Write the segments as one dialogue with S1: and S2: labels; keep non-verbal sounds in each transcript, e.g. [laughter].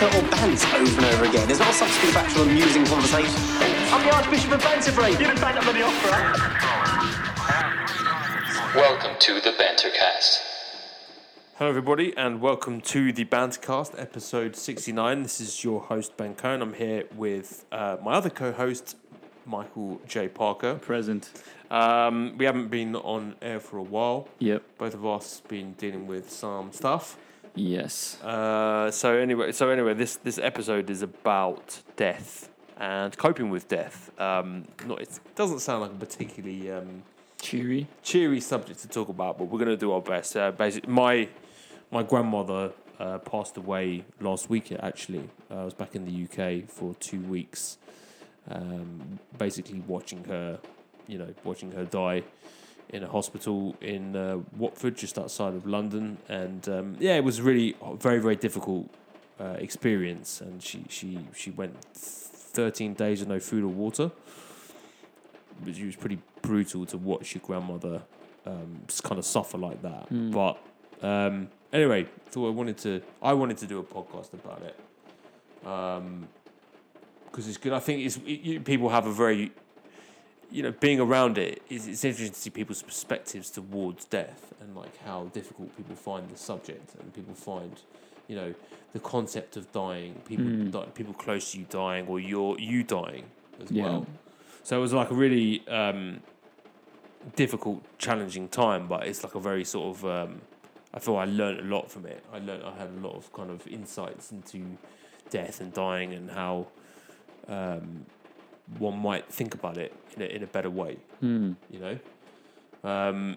S1: banter or bants over and over again. There's not a substitute for actual amusing conversation. I'm the Archbishop of Banterbury. You didn't banter for the opera.
S2: Welcome to the Bantercast.
S3: Hello, everybody, and welcome to the Bantercast, episode 69. This is your host, Ben Cohen. I'm here with uh, my other co host, Michael J. Parker.
S4: Present.
S3: Um, we haven't been on air for a while.
S4: Yep.
S3: Both of us been dealing with some stuff.
S4: Yes.
S3: Uh, so anyway, so anyway, this this episode is about death and coping with death. Um, not it doesn't sound like a particularly um,
S4: Cheery.
S3: cheery subject to talk about, but we're going to do our best. Uh, basically, my my grandmother uh, passed away last week. Actually, uh, I was back in the UK for two weeks, um, basically watching her, you know, watching her die in a hospital in uh, Watford, just outside of London, and um, yeah, it was really very very difficult uh, experience. And she she she went thirteen days with no food or water it was pretty brutal to watch your grandmother um, just kind of suffer like that.
S4: Mm.
S3: But um, anyway, thought I wanted to I wanted to do a podcast about it because it's good. I think it's it, you, people have a very you know being around it is it's interesting to see people's perspectives towards death and like how difficult people find the subject and people find you know the concept of dying people
S4: Mm.
S3: di- people close to you dying or you're you dying as
S4: Yeah.
S3: well so it was like a really um, difficult, challenging time, but it's like a very sort of. Um, I feel I learned a lot from it. I learned I had a lot of kind of insights into death and dying and how um, one might think about it in a, in a better way.
S4: Hmm.
S3: You know. Um,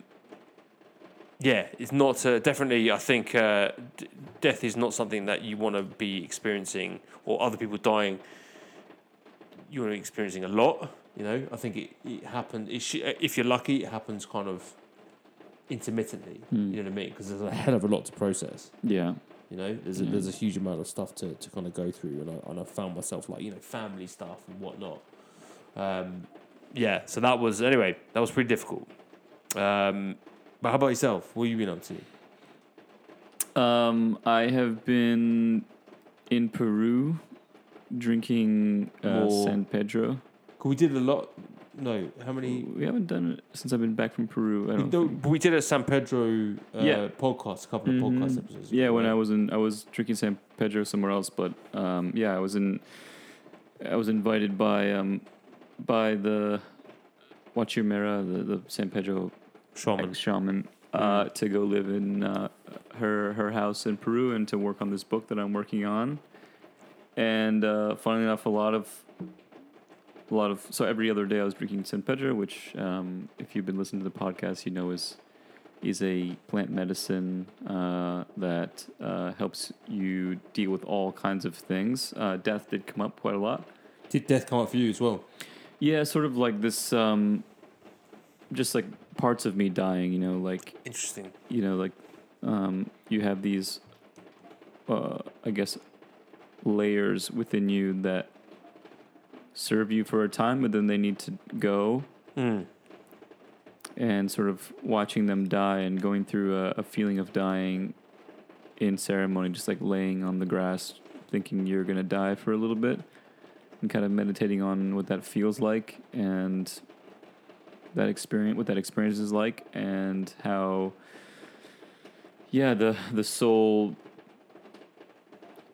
S3: yeah, it's not uh, definitely. I think uh, d- death is not something that you want to be experiencing, or other people dying. You're experiencing a lot. You know, I think it, it happened. It sh- if you're lucky, it happens kind of intermittently.
S4: Hmm.
S3: You know what I mean? Because there's a hell of a lot to process.
S4: Yeah.
S3: You know, there's a, there's a huge amount of stuff to, to kind of go through, and I and I found myself like you know family stuff and whatnot. Um, yeah, so that was anyway. That was pretty difficult. Um, but how about yourself? What have you been up to?
S4: Um, I have been in Peru drinking uh, San Pedro.
S3: we did a lot. No, how many?
S4: We haven't done it since I've been back from Peru. I
S3: We,
S4: don't. think.
S3: we did a San Pedro uh,
S4: Yeah.
S3: podcast, a couple of
S4: Mhm.
S3: podcast episodes.
S4: Yeah, when? I was in, I was drinking San Pedro somewhere else, but um, yeah, I was in. I was invited by um, by the Wachimera, the the San Pedro
S3: shaman.
S4: shaman uh, to go live in uh, her her house in Peru and to work on this book that I'm working on. And uh, funnily enough, a lot of a lot of so every other day I was drinking San Pedro, which um, if you've been listening to the podcast, you know is is a plant medicine uh, that uh, helps you deal with all kinds of things. Uh, death did come up quite a lot.
S3: Did death come up for you as well?
S4: Yeah, sort of like this, um, just like parts of me dying. You know, like
S3: Interesting.
S4: you know, like um, you have these, uh, I guess, layers within you that serve you for a time, but then they need to go.
S3: Mm.
S4: And sort of watching them die and going through a, a feeling of dying in ceremony, just like laying on the grass, thinking you're gonna die for a little bit, and kind of meditating on what that feels like and that experience, what that experience is like, and how yeah the the soul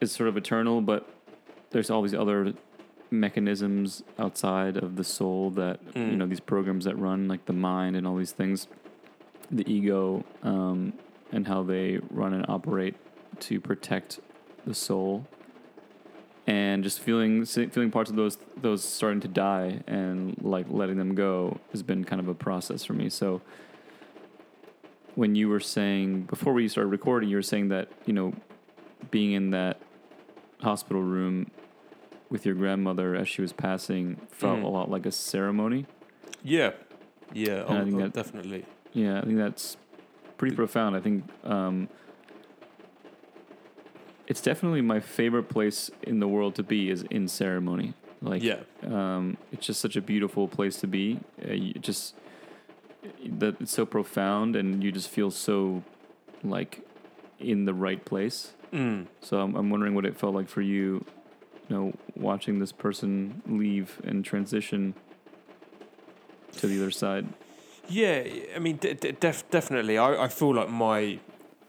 S4: is sort of eternal but there's all these other mechanisms outside of the soul that you
S3: Mm.
S4: know these programs that run like the mind and all these things the ego um, and how they run and operate to protect the soul and just feeling feeling parts of those those starting to die and like letting them go has been kind of a process for me so when you were saying before we started recording you were saying that you know being in that hospital room with your grandmother as she was passing felt
S3: Mhm.
S4: a lot like a ceremony
S3: Yeah. Yeah, oh,
S4: think
S3: oh,
S4: that-
S3: definitely.
S4: yeah i think that's pretty profound i think um, it's definitely my favorite place in the world to be is in ceremony like
S3: yeah.
S4: um, it's just such a beautiful place to be. Uh, just that it's so profound, and you just feel so like in the right place.
S3: Mm.
S4: So I'm, I'm wondering what it felt like for you, you know, watching this person leave and transition to the other side.
S3: Yeah, I mean, de- de- def- definitely. I, I feel like my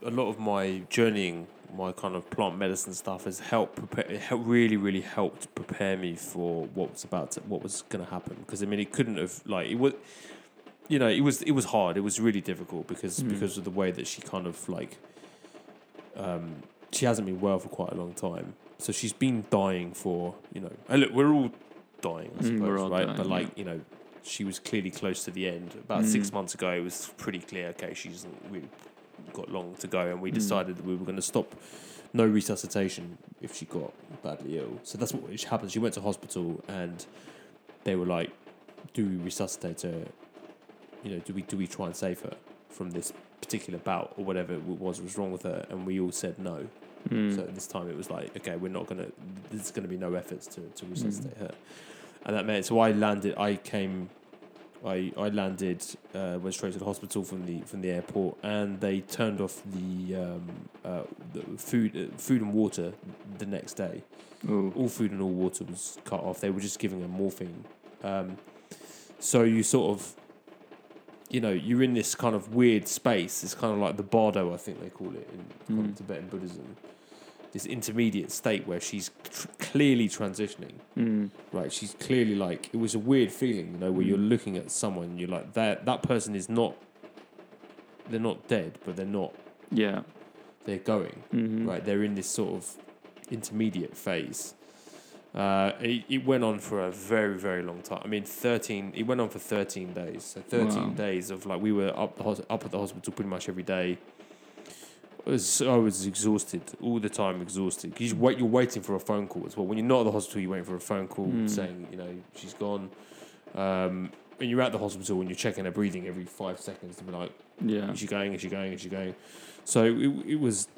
S3: a lot of my journeying, my kind of plant medicine stuff has helped prepare. It really, really helped prepare me for what was about to, what was going to happen. Because I mean, it couldn't have like it was. You know, it was it was hard. It was really difficult because
S4: Mm.
S3: because of the way that she kind of like. Um, she hasn't been well for quite a long time, so she's been dying for you know. And look, we're all dying, I
S4: Mm,
S3: suppose,
S4: all
S3: right?
S4: dying,
S3: but
S4: yeah.
S3: like you know, she was clearly close to the end. About
S4: Mm.
S3: six months ago, it was pretty clear. Okay, she's really got long to go, and we
S4: Mm.
S3: decided that we were going to stop no resuscitation if she got badly ill. So that's what happened. She went to hospital, and they were like, "Do we resuscitate her? You know, do we do we try and save her from this particular bout or whatever it was was wrong with her?" And we all said no.
S4: Mm.
S3: So this time it was like, okay, we're not gonna. There's gonna be no efforts to, to
S4: Mm.
S3: resuscitate her, and that meant so I landed. I came, I I landed, uh, went straight to the hospital from the from the airport, and they turned off the um, uh, the food uh, food and water the next day.
S4: Ooh.
S3: All food and all water was cut off. They were just giving her morphine. Um, so you sort of. You know, you're in this kind of weird space. It's kind of like the bardo, I think they call it in
S4: Mm.
S3: Tibetan Buddhism this intermediate state where she's tr- clearly transitioning
S4: Mm.
S3: right she's clearly like it was a weird feeling you know where you're
S4: Mm.
S3: looking at someone and you're like that that person is not they're not dead but they're not
S4: Yeah.
S3: they're going
S4: Mm-hmm.
S3: right they're in this sort of intermediate phase uh, it, it went on for a very very long time i mean 13 it went on for 13 days so 13
S4: Wow.
S3: days of like we were up the up at the hospital pretty much every day was, I was exhausted all the time, exhausted. 'Cause you wait, you're waiting for a phone call as well. When you're not at the hospital, you're waiting for a phone call
S4: Mm.
S3: saying, you know, she's gone. Um, and you're at the hospital and you're checking her breathing every five seconds to be like,
S4: Yeah.
S3: is she going? Is she going? Is she going? So it, it was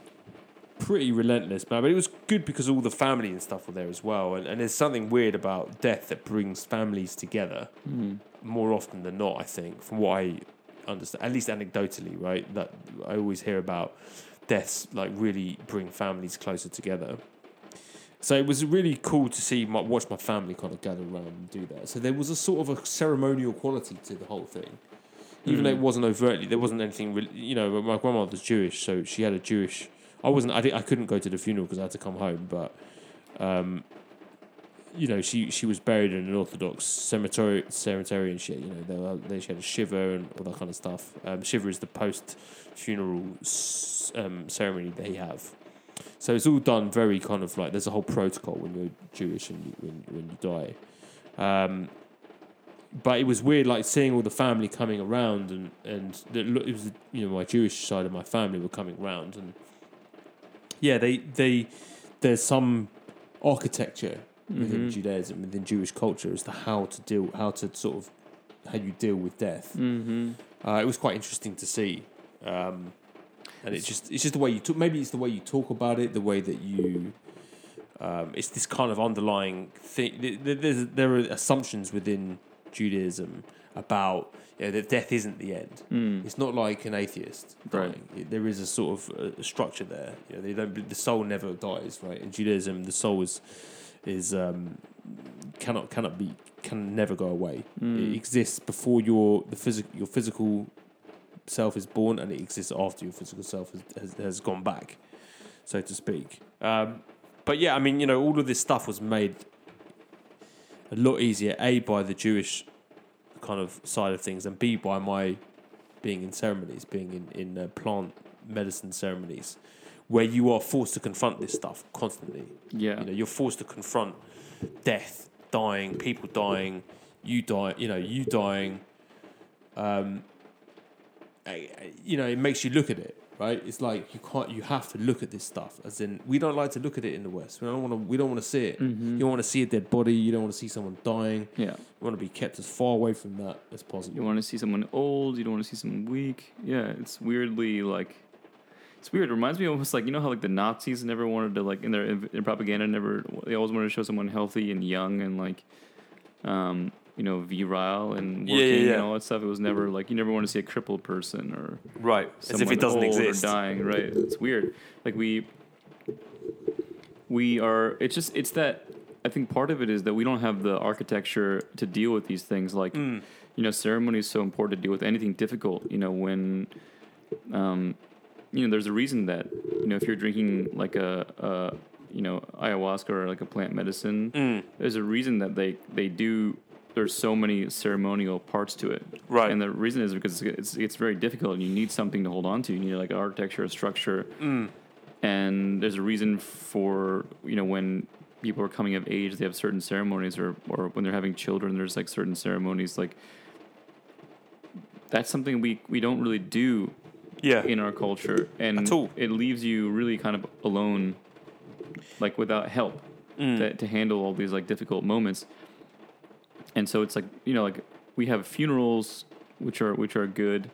S3: pretty relentless, man. But it was good because all the family and stuff were there as well. And, and there's something weird about death that brings families together
S4: Mm.
S3: more often than not, I think, from what I understand, at least anecdotally, right? That I always hear about deaths like really bring families closer together. So it was really cool to see my, watch my family kind of gather around and do that. So there was a sort of a ceremonial quality to the whole thing, even though it
S4: Mm.
S3: wasn't overtly. There wasn't anything, really, you know. My grandmother's Jewish, so she had a Jewish. I wasn't. I, I couldn't go to the funeral because I had to come home, but. Um, you know, she she was buried in an Orthodox cemetery, cemetery, and she, you know, they were, they she had a shiva and all that kind of stuff. Um, shiva is the post funeral um, ceremony they have, so it's all done very kind of like there's a whole protocol when you're Jewish and you, when when you die. Um, but it was weird, like seeing all the family coming around, and and it was you know my Jewish side of my family were coming round, and yeah, they they there's some architecture within
S4: Mhm.
S3: Judaism, within Jewish culture, as to how to deal, how to sort of how you deal with death.
S4: Mm-hmm.
S3: Uh, it was quite interesting to see, um, and it's just it's just the way you talk. Maybe it's the way you talk about it, the way that you. Um, it's this kind of underlying thing. th- th- There's, there are assumptions within Judaism about you know, that death isn't the end.
S4: Mm.
S3: It's not like an atheist
S4: Right.
S3: dying. There is a sort of a structure there. You know, they don't. The soul never dies, right? In Judaism, the soul is is um, cannot cannot be can never go away.
S4: Mm.
S3: It exists before your the physical your physical self is born, and it exists after your physical self has has, has gone back, so to speak. Um, but yeah, I mean, you know, all of this stuff was made a lot easier. A by the Jewish kind of side of things, and B by my being in ceremonies, being in in uh, plant medicine ceremonies, where you are forced to confront this stuff constantly.
S4: Yeah.
S3: You know, you're forced to confront death, dying, people dying, you die. You know, you dying. Um, you know, it makes you look at it, right? It's like you can't. You have to look at this stuff. As in, we don't like to look at it in the West. We don't want to. We don't want to see it.
S4: Mhm.
S3: You don't want to see a dead body. You don't want to see someone dying.
S4: Yeah.
S3: You want to be kept as far away from that as possible.
S4: You want to see someone old. You don't want to see someone weak. Yeah, it's weirdly like. It's weird. It reminds me almost like you know how like the Nazis never wanted to like in their, in their propaganda never they always wanted to show someone healthy and young and like, um, you know, virile and working
S3: Yeah, yeah, yeah.
S4: and all that stuff. It was never like you never want to see a crippled person or
S3: right? As if it doesn't exist.
S4: or dying. Right? It's weird. Like we, we are. It's just it's that. I think part of it is that we don't have the architecture to deal with these things. Like, you know, ceremony is so important to deal with anything difficult. You know, when, um, you know, there's a reason that you know if you're drinking like a, a you know ayahuasca or like a plant medicine, mm. there's a reason that they they do. There's so many ceremonial parts to it,
S3: Right.
S4: And the reason is because it's it's very difficult, and you need something to hold on to. You need like an architecture, a structure, mm. and there's a reason for you know when people are coming of age, they have certain ceremonies, or or when they're having children, there's like certain ceremonies. Like that's something we we don't really do
S3: Yeah.
S4: in our culture, and it leaves you really kind of alone, like without help
S3: Mm.
S4: to, to handle all these like difficult moments. And so it's like you know, like we have funerals, which are which are good,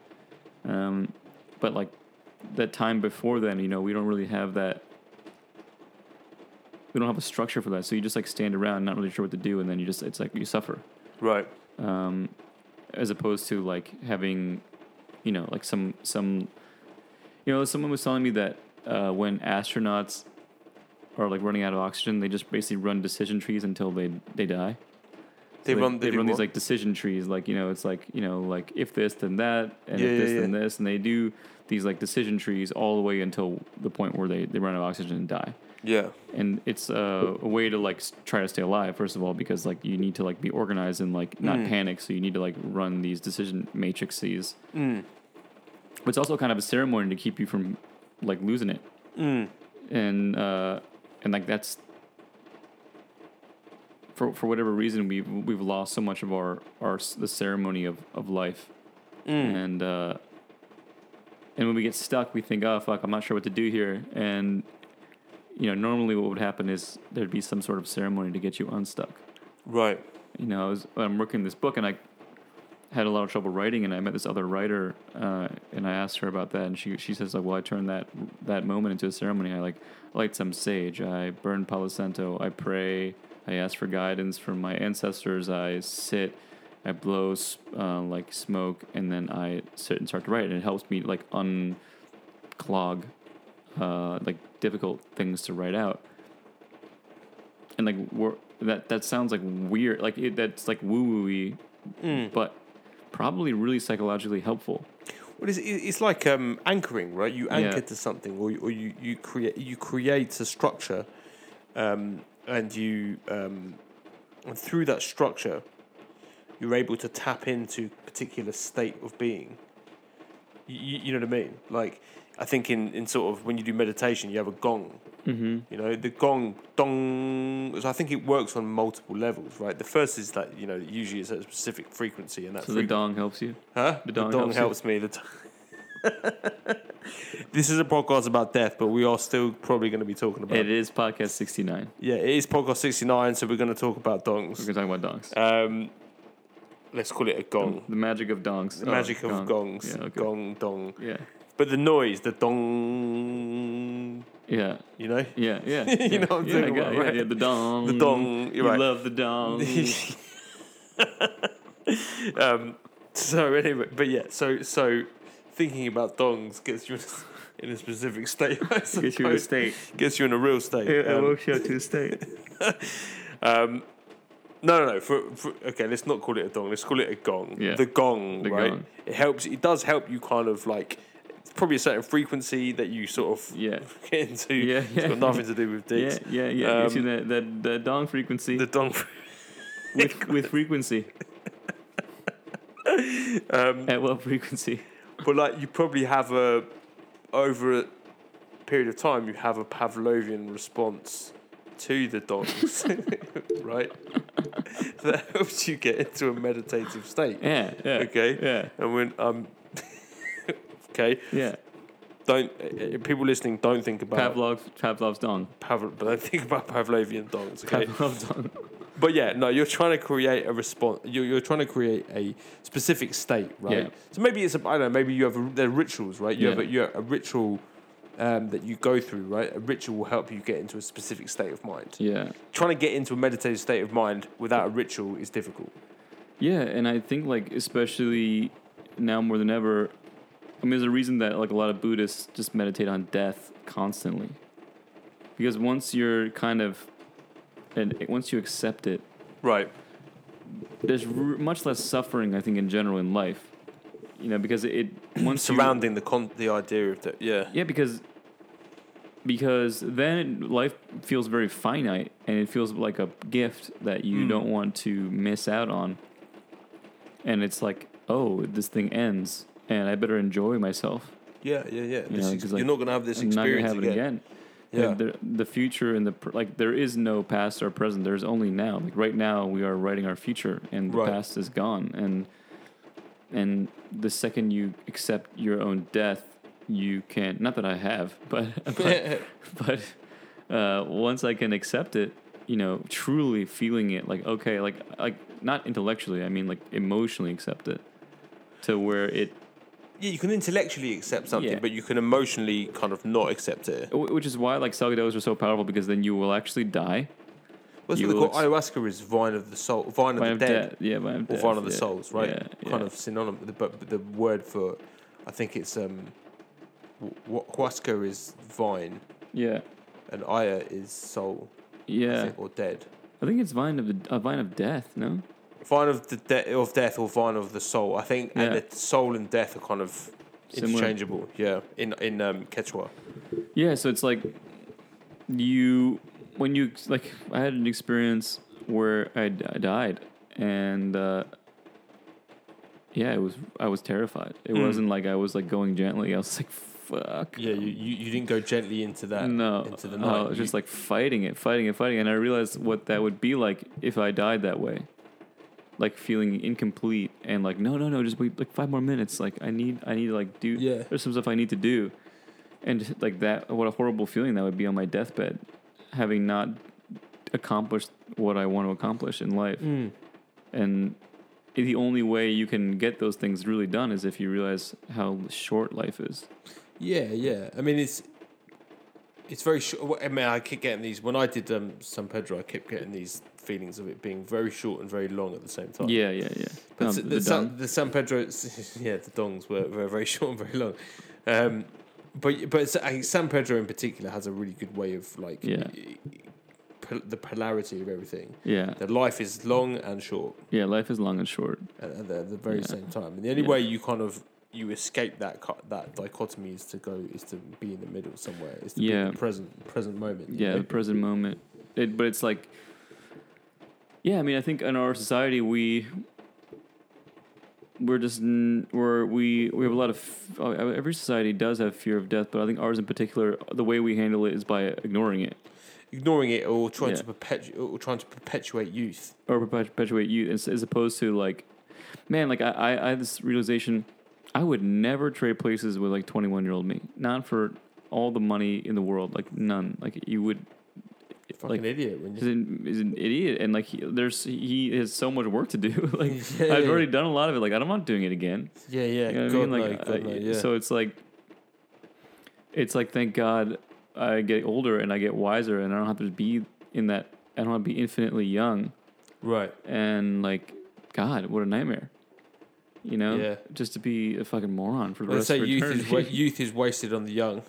S4: um, but like that time before then, you know, we don't really have that. We don't have a structure for that, so you just like stand around, not really sure what to do, and then you just it's like you suffer
S3: Right.
S4: um, as opposed to like having, you know, like some some, you know, someone was telling me that uh, when astronauts are like running out of oxygen, they just basically run decision trees until they they die.
S3: They
S4: So
S3: run-
S4: they,
S3: they
S4: run these like decision trees, like you know, it's like you know, like if this then that, and
S3: Yeah,
S4: if
S3: yeah,
S4: this then this, and they do these like decision trees all the way until the point where they they run out of oxygen and die
S3: Yeah.
S4: and it's uh, a way to like try to stay alive first of all because like you need to like be organized and like not
S3: Mm.
S4: panic so you need to like run these decision matrices
S3: Mm.
S4: But it's also kind of a ceremony to keep you from like losing it
S3: Mm.
S4: and uh and like that's for for whatever reason we've we've lost so much of our our the ceremony of of life
S3: Mm.
S4: and uh and when we get stuck we think oh fuck i'm not sure what to do here and you know normally what would happen is there'd be some sort of ceremony to get you unstuck
S3: Right.
S4: you know I was, i'm working this book and i had a lot of trouble writing and i met this other writer uh, and i asked her about that and she, she says like well i turned that that moment into a ceremony. I like light some sage. I burn palo santo. I pray. I ask for guidance from my ancestors. I sit. I blow uh, like smoke and then i sit and start to write. And it helps me like unclog uh, like difficult things to write out. And like that that sounds like weird. Like it, that's like woo wooey
S3: Mm.
S4: but probably really psychologically helpful
S3: Well, it's, it's like um, anchoring, right? You
S4: Yeah.
S3: anchor to something, or you, or you, you create you create a structure, um, and you um, and through that structure, you're able to tap into a particular state of being. You, you know what I mean? Like, I think in, in sort of when you do meditation, you have a gong.
S4: mm-hmm.
S3: You know, the gong dong. So I think it works on multiple levels, right? The first is that you know usually it's at a specific frequency, and that
S4: so the dong helps you
S3: Huh?
S4: The
S3: The
S4: dong
S3: dong,
S4: helps
S3: helps, me. The t- [laughs] this is a podcast about death, but we are still probably going to be talking about.
S4: it. it is podcast 69
S3: Yeah, it is podcast sixty nine, so we're going to talk about dongs.
S4: we're gonna talk about dongs
S3: Um, let's call it a gong.
S4: the magic of dongs
S3: The
S4: Oh,
S3: magic of
S4: gong.
S3: gongs.
S4: yeah, okay.
S3: Gong, dong.
S4: yeah
S3: But the noise, the dong.
S4: yeah
S3: You know.
S4: yeah yeah [laughs]
S3: You
S4: yeah.
S3: know what I'm
S4: yeah,
S3: talking
S4: I got-
S3: about,
S4: yeah,
S3: right?
S4: yeah, the dong
S3: The dong, you're
S4: you
S3: right.
S4: love the dong [laughs]
S3: um, so anyway, but yeah, so so thinking about dongs gets you in a, specific state.
S4: Gets you in a state
S3: Gets you in a real state.
S4: it
S3: Um,
S4: wakes you up to a state [laughs]
S3: Um, no, no, no. For, for okay, let's not call it a dong. Let's call it a gong.
S4: Yeah.
S3: The gong,
S4: The
S3: right?
S4: gong.
S3: It helps. It does help you kind of like. It's probably a certain frequency that you sort of
S4: yeah [laughs]
S3: get into.
S4: Yeah,
S3: It's
S4: yeah.
S3: got nothing to do with
S4: yeah
S3: dicks.
S4: yeah yeah you
S3: Um,
S4: that that the dong frequency
S3: The dong. [laughs]
S4: with with frequency [laughs]
S3: Um,
S4: at what frequency
S3: but like you probably have a over a period of time you have a Pavlovian response to the dongs, right? that helps you get into a meditative state.
S4: yeah yeah
S3: Okay.
S4: yeah
S3: And when um, okay,
S4: yeah
S3: don't uh, people listening don't think about
S4: Pavlov Pavlov's dong
S3: Pav- but don't think about Pavlovian dogs. Okay.
S4: Pavlov's dong [laughs]
S3: But yeah, no, you're trying to create a response. You're, you're trying to create a specific state, right?
S4: Yeah.
S3: So maybe it's a, I don't know. Maybe you have a, there are rituals, right? You have a, you have a ritual um, that you go through, right? A ritual will help you get into a specific state of mind.
S4: yeah
S3: Trying to get into a meditative state of mind without a ritual is difficult.
S4: Yeah, and I think like especially now more than ever, I mean, there's a reason that like a lot of Buddhists just meditate on death constantly. because once you're kind of and once you accept it
S3: Right.
S4: there's r- much less suffering i think in general in life you know because it [clears throat] once you-
S3: Surrounding the con- the idea of that. Yeah.
S4: yeah because because then life feels very finite and it feels like a gift that you
S3: Mm.
S4: don't want to miss out on and it's like oh this thing ends and i better enjoy myself
S3: Yeah, yeah, yeah. This
S4: know,
S3: ex-
S4: 'cause,
S3: you're not gonna have this
S4: i'm not gonna
S3: experience
S4: it
S3: again.
S4: again
S3: Yeah.
S4: And the, the future and the pr- like there is no past or present there's only now like right now we are writing our future and the
S3: Right.
S4: past is gone and and the second you accept your own death you can not not that i have [laughs] but [laughs] but, but uh, once i can accept it you know truly feeling it like okay like like not intellectually i mean like emotionally accept it to where it
S3: yeah, you can intellectually accept something,
S4: Yeah.
S3: but you can emotionally kind of not accept it.
S4: which is why like psychedelics are so powerful because then you will actually die
S3: What's
S4: You
S3: it
S4: will
S3: called? Ayahuasca is vine of the soul, vine of the dead,
S4: death. Yeah, vine of
S3: or
S4: death.
S3: vine of the
S4: yeah.
S3: souls, right?
S4: Yeah,
S3: Kind of synonymous, but but the word for, I think it's um, huasca is vine,
S4: Yeah,
S3: and aya is soul,
S4: yeah.
S3: think, or dead.
S4: I think it's vine of the a vine of death. No.
S3: Vine of the de- of death or vine of the soul. I think, and the soul and death are kind of
S4: Similar.
S3: interchangeable. Yeah, in in um, Quechua.
S4: Yeah, so it's like you when you like I had an experience where I, d- I died and uh, yeah, it was I was terrified. It
S3: Mm.
S4: wasn't like I was like going gently. I was like fuck.
S3: Yeah, you, you, you didn't go gently into that.
S4: no,
S3: into the
S4: uh,
S3: night.
S4: I was just like fighting it, fighting it, fighting, it. and I realized what that would be like if I died that way, like feeling incomplete and like no, no, no, just wait like five more minutes. Like I need, I need to like do.
S3: Yeah.
S4: There's some stuff I need to do, and just, like that. What a horrible feeling that would be on my deathbed, having not accomplished what I want to accomplish in life,
S3: Mm.
S4: and the only way you can get those things really done is if you realize how short life is.
S3: Yeah, yeah. I mean, it's it's very short. I mean, I keep getting these when I did um, San Pedro. I kept getting these feelings of it being very short and very long at the same time.
S4: Yeah, yeah, yeah.
S3: but
S4: the
S3: the, San, the San Pedro, [laughs] yeah, the dongs were, were very [laughs] short and very long. Um, but but San Pedro in particular has a really good way of like
S4: Yeah.
S3: pol- the polarity of everything.
S4: yeah,
S3: That life is long and short
S4: yeah. Life is long and short.
S3: at, at the, at the very
S4: Yeah.
S3: same time. And the only
S4: Yeah.
S3: way you kind of you escape that that dichotomy is to go is to be in the middle somewhere. Is to be
S4: Yeah.
S3: in the present present moment.
S4: yeah
S3: know?
S4: the present moment it, but it's like yeah i mean i think in our society we we're just n- we're we we have a lot of f- oh, every society does have fear of death but i think ours in particular the way we handle it is by ignoring it
S3: ignoring it or trying
S4: Yeah.
S3: to perpetuate or trying to perpetuate youth.
S4: or perpetuate youth as, as opposed to like man like I, I i had this realization i would never trade places with like 21 year old me not for all the money in the world like none like you would
S3: Fucking
S4: like
S3: idiot. When
S4: He's
S3: you,
S4: an, he's an idiot, and like he, there's he has so much work to do. [laughs] like [laughs]
S3: Yeah,
S4: I've
S3: yeah.
S4: already done a lot of it. Like I'm not want doing it again.
S3: yeah, yeah.
S4: You know what I mean? Like I-
S3: no, yeah.
S4: so it's like it's like thank God I get older and I get wiser, and I don't have to be in that. I don't have to be infinitely young,
S3: right.
S4: and like God, what a nightmare. You know,
S3: Yeah.
S4: just to be a fucking moron for the
S3: Let's
S4: rest of
S3: youth is
S4: eternity.
S3: wa- [laughs] youth is wasted on the young.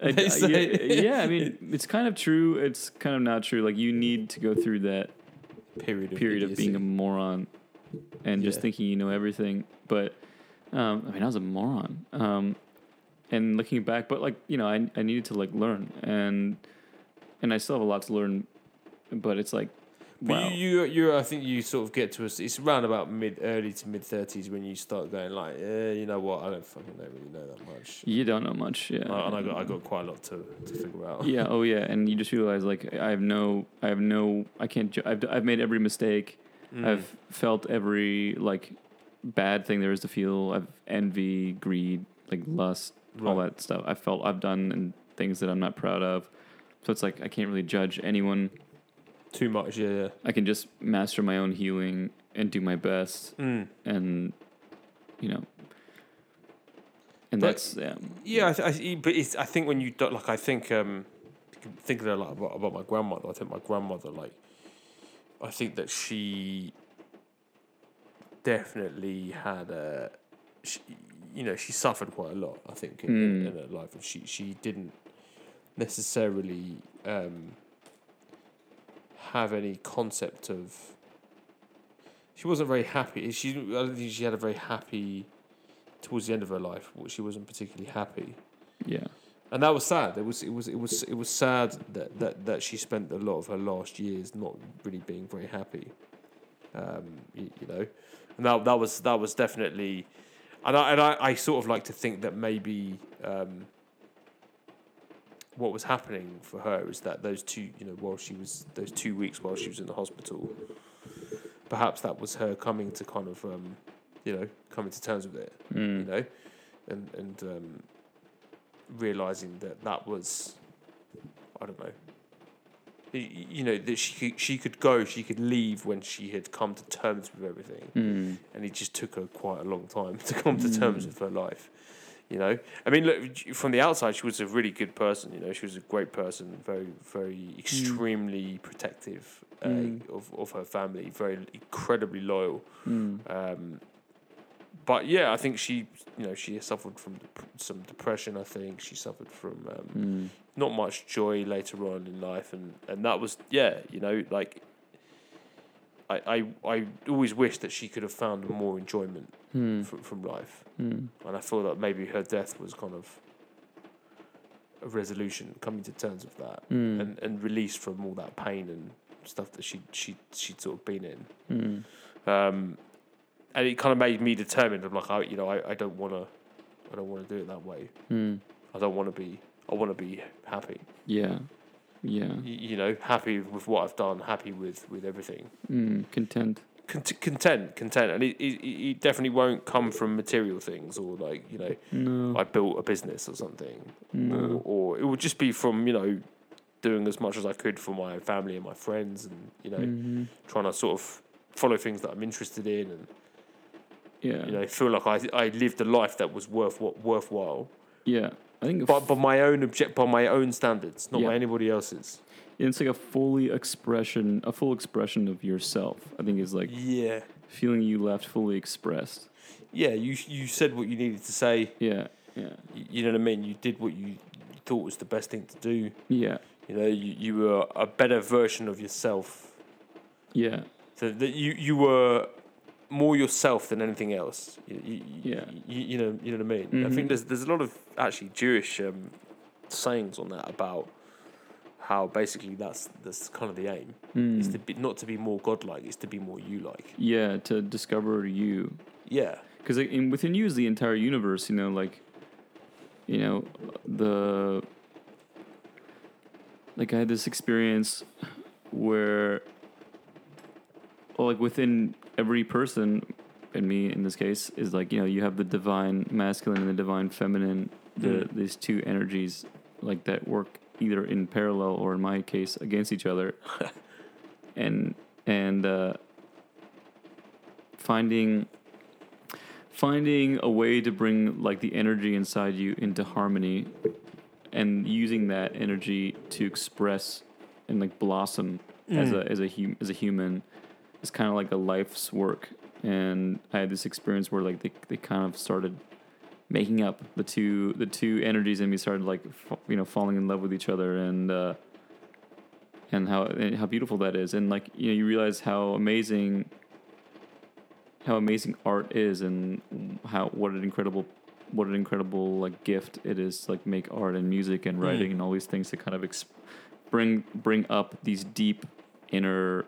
S4: I- [laughs]
S3: They
S4: I-
S3: say.
S4: yeah, yeah, I mean, [laughs] it's kind of true. It's kind of not true. Like you need to go through that
S3: Period of
S4: period of being a moron and just thinking you know everything. But um, I mean, I was a moron. Um, and looking back, but like you know, I I needed to like learn, and and I still have a lot to learn. But it's like,
S3: But
S4: wow,
S3: you, you, you, I think you sort of get to a, it's around about mid, early to mid thirties when you start going like, eh, you know what, I don't fucking don't really know that much.
S4: you don't know much. Yeah,
S3: Uh, and I got, I got quite a lot to, to figure out.
S4: yeah, [laughs] oh yeah, and you just realize like I have no, I have no, I can't. Ju- I've I've made every mistake.
S3: Mm.
S4: I've felt every like bad thing there is to feel. I've envy, greed, like lust, all that stuff. I felt I've done and things that I'm not proud of. So it's like I can't really judge anyone.
S3: Too much, yeah, yeah.
S4: I can just master my own healing and do my best,
S3: Mm.
S4: and you know, and
S3: But-
S4: that's yeah,
S3: Yeah, I, th- I, but it's, I think when you do, like, I think um, thinking a lot about, about my grandmother. I think my grandmother, like, I think that she definitely had a, she, you know, she suffered quite a lot. I think in, in,
S4: Mm.
S3: in her life, and she she didn't. necessarily um, have any concept of. She wasn't very happy. She I don't think she had a very happy. Towards the end of her life, she wasn't particularly happy,
S4: Yeah.
S3: and that was sad. It was it was it was it was sad that that, that she spent a lot of her last years not really being very happy. Um, you, you know, and that that was that was definitely, and I and I, I sort of like to think that maybe um, what was happening for her is that those two, you know, while she was those two weeks while she was in the hospital, perhaps that was her coming to kind of, um, you know, coming to terms with it, you
S4: Mm.
S3: know, and and um, realizing that that was, I don't know. You know that she could, she could go, she could leave when she had come to terms with everything,
S4: Mm.
S3: and it just took her quite a long time [laughs] to come to terms with her life. You know, I mean, look from the outside, she was a really good person. You know, she was a great person, very, very extremely protective uh,
S4: Mm.
S3: of of her family, very incredibly loyal.
S4: Mm.
S3: Um, but yeah, I think she, you know, she suffered from dep- some depression. I think she suffered from um,
S4: Mm.
S3: not much joy later on in life, and and that was yeah, you know, like. I, I, I always wish that she could have found more enjoyment
S4: Mm.
S3: from, from life.
S4: Mm.
S3: And I feel that maybe her death was kind of a resolution, coming to terms with that,
S4: Mm.
S3: and, and release from all that pain and stuff that she she she'd sort of been in.
S4: Mm.
S3: Um, and it kind of made me determined. I'm like, I, you know, I, I don't want to, I don't want to do it that way.
S4: Mm.
S3: I don't want to be, I want to be happy.
S4: Yeah. Yeah.
S3: Y- you know, happy with what I've done, happy with with everything.
S4: Mm. Content.
S3: Cont- content, content, and it, it it definitely won't come from material things or like you know,
S4: No.
S3: I built a business or something.
S4: no.
S3: or, or it would just be from you know doing as much as I could for my family and my friends, and you know
S4: Mhm.
S3: trying to sort of follow things that I'm interested in, and
S4: Yeah.
S3: you know feel like I I lived a life that was worth what worthwhile,
S4: Yeah. I think
S3: but by my own object, by my own standards, not
S4: Yeah.
S3: by anybody else's.
S4: it's like a fully expression, a full expression of yourself. I think is like
S3: Yeah,
S4: feeling you left fully expressed.
S3: yeah. You you said what you needed to say.
S4: Yeah. Yeah.
S3: y- You know what I mean. You did what you thought was the best thing to do.
S4: Yeah.
S3: You know, you, you were a better version of yourself.
S4: Yeah.
S3: That, that you you were more yourself than anything else. You, you,
S4: Yeah.
S3: You, you know you know what I mean. I
S4: Mhm.
S3: think there's there's a lot of actually Jewish um, sayings on that about how basically that's that's kind of the aim is
S4: Mm.
S3: to be not to be more godlike, is to be more you like.
S4: Yeah. To discover you.
S3: Yeah.
S4: because within you is the entire universe. You know, like, you know, the like I had this experience where, like within every person, and me in this case, is like you know you have the divine masculine and the divine feminine, the
S3: Mm.
S4: these two energies like that work either in parallel or in my case against each other, [laughs] and and uh, finding finding a way to bring like the energy inside you into harmony and using that energy to express and like blossom as a as a hum- as a human is kind of like a life's work and i had this experience where like they, they kind of started making up the two the two energies in me started like f- you know falling in love with each other and uh and how and how beautiful that is and like you know you realize how amazing how amazing art is and how what an incredible what an incredible like gift it is to, like make art and music and writing
S3: Mm.
S4: and all these things to kind of exp- bring bring up these deep inner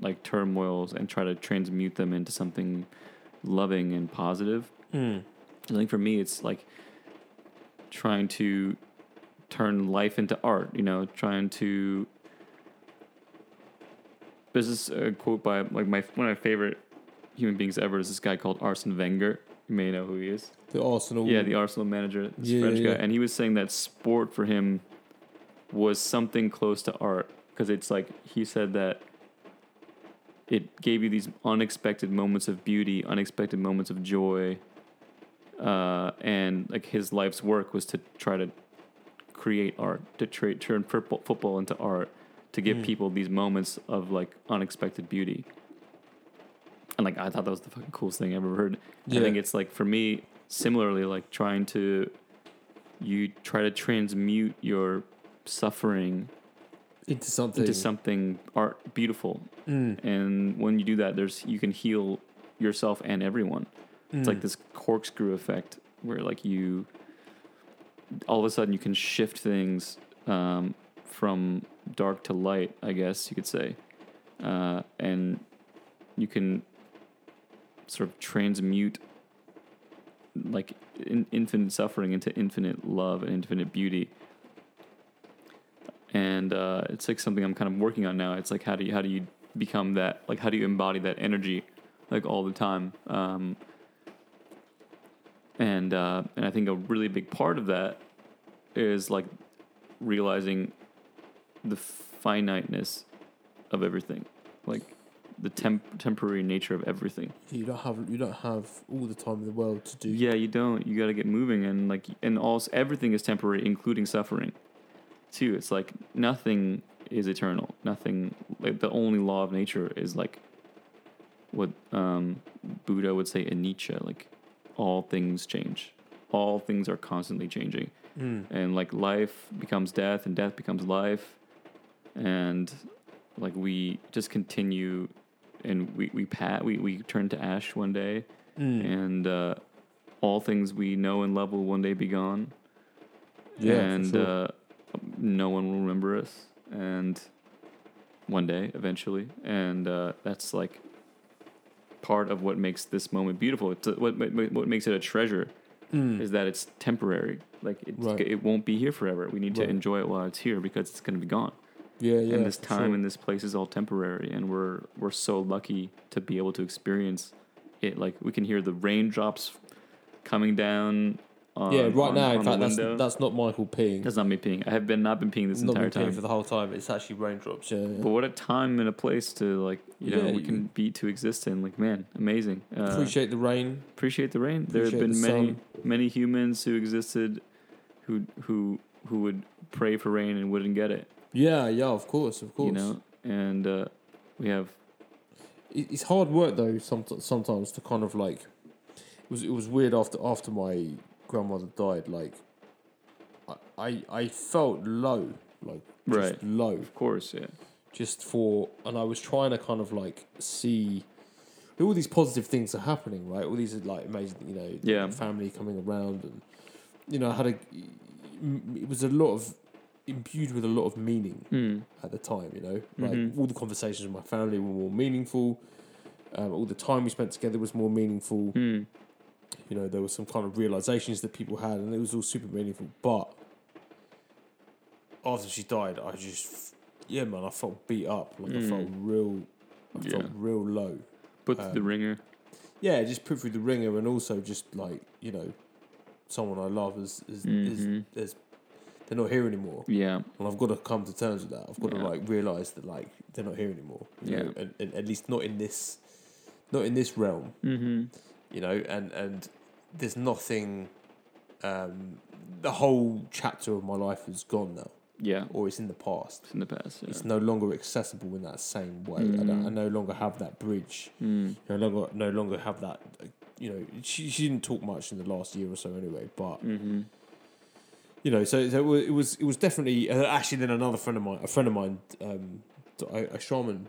S4: like turmoils and try to transmute them into something loving and positive
S3: Mm.
S4: I think for me, it's like trying to turn life into art. You know, trying to. This is a quote by like my one of my favorite human beings ever. Is this guy called Arsene Wenger? You may know who he is.
S3: The Arsenal.
S4: Yeah, the Arsenal manager, this
S3: Yeah,
S4: French guy,
S3: yeah.
S4: and he was saying that sport for him was something close to art because it's like he said that it gave you these unexpected moments of beauty, unexpected moments of joy, uh, and like his life's work was to try to create art, to tra- turn football, football into art, to give
S3: Mm.
S4: people these moments of like unexpected beauty. And like I thought that was the fucking coolest thing I ever heard. I think it's like for me similarly like trying to you try to transmute your suffering
S3: into something.
S4: into something art beautiful.
S3: Mm.
S4: And when you do that, there's you can heal yourself and everyone. It's
S3: Mm.
S4: like this corkscrew effect where like you all of a sudden you can shift things um, from dark to light, I guess you could say, uh, and you can sort of transmute like in, infinite suffering into infinite love and infinite beauty. And uh, it's like something I'm kind of working on now. It's like how do you how do you become that? Like how do you embody that energy, like all the time? Um, and uh, and I think a really big part of that is like realizing the finiteness of everything, like the temp- temporary nature of everything.
S3: You don't have you don't have all the time in the world to do.
S4: Yeah, you don't. You got to get moving, and like, and also everything is temporary, including suffering. Too, it's like nothing is eternal. Nothing. Like the only law of nature is like what um, Buddha would say in Nietzsche. Like all things change. All things are constantly changing,
S3: Mm.
S4: and like life becomes death, and death becomes life, and like we just continue, and we we pat we we turn to ash one day
S3: Mm.
S4: and uh, all things we know and love will one day be gone.
S3: Yeah,
S4: and
S3: sure.
S4: uh, no one will remember us. And one day, eventually, and uh, that's like part of what makes this moment beautiful. It's, uh, what what what makes it a treasure
S3: Mm.
S4: is that it's temporary. Like it's,
S3: Right.
S4: it won't be here forever. We need to enjoy it while it's here because it's going to be gone
S3: yeah, yeah.
S4: and this time
S3: sure.
S4: and this place is all temporary and we're we're so lucky to be able to experience it like we can hear the raindrops coming down on,
S3: yeah, right
S4: on-
S3: now, in fact, that's that's not Michael peeing.
S4: that's not me peeing i have been not been peeing this
S3: not
S4: entire
S3: been peeing
S4: time
S3: for the whole time. It's actually raindrops. Yeah, yeah.
S4: but what a time and a place to like you know
S3: Yeah,
S4: we
S3: you-
S4: can be to exist in like man amazing uh, appreciate,
S3: appreciate the rain.
S4: Appreciate the rain there have
S3: appreciate
S4: been
S3: the
S4: many
S3: sun.
S4: many humans who existed who who who would pray for rain and wouldn't get it
S3: Yeah, yeah, of course, of course.
S4: you know and uh, we have
S3: it, it's hard work though. Sometimes, sometimes to kind of like, it was it was weird after after my grandmother died. Like, I I, I felt low, like just
S4: Right.
S3: low,
S4: of course yeah
S3: just for, and I was trying to kind of like see. All these positive things are happening, right? All these are like amazing, you know,
S4: Yeah.
S3: family coming around, and you know, I had a. It was a lot of imbued with a lot of meaning
S4: mm.
S3: at the time, you know. Like
S4: Mhm.
S3: all the conversations with my family were more meaningful. Um, all the time we spent together was more meaningful.
S4: Mm.
S3: You know, there were some kind of realizations that people had, and it was all super meaningful. But after she died, I just, yeah, man, I felt beat up. Like I felt
S4: Mm.
S3: real, I felt real low.
S4: Put through the
S3: Um,
S4: ringer.
S3: Yeah, just put through the ringer, and also just like you know, someone I love is is,
S4: Mhm.
S3: is, is they're not here anymore.
S4: Yeah.
S3: And I've got to come to terms with that. I've got
S4: Yeah.
S3: to like realize that like they're not here anymore.
S4: Yeah.
S3: know, and, and at least not in this, not in this realm.
S4: Mm-hmm.
S3: You know, and and there's nothing. Um, the whole chapter of my life is gone now,
S4: Yeah.
S3: or it's in the past.
S4: It's in the past. Yeah.
S3: It's no longer accessible in that same way. I, don't, I
S4: Mhm.
S3: no longer have that bridge.
S4: Mm.
S3: I no longer no longer have that. You know, she she didn't talk much in the last year or so anyway, but
S4: Mm-hmm.
S3: you know, so, so it wa- it was it was definitely uh, actually then another friend of mine, a friend of mine, um, a, a shaman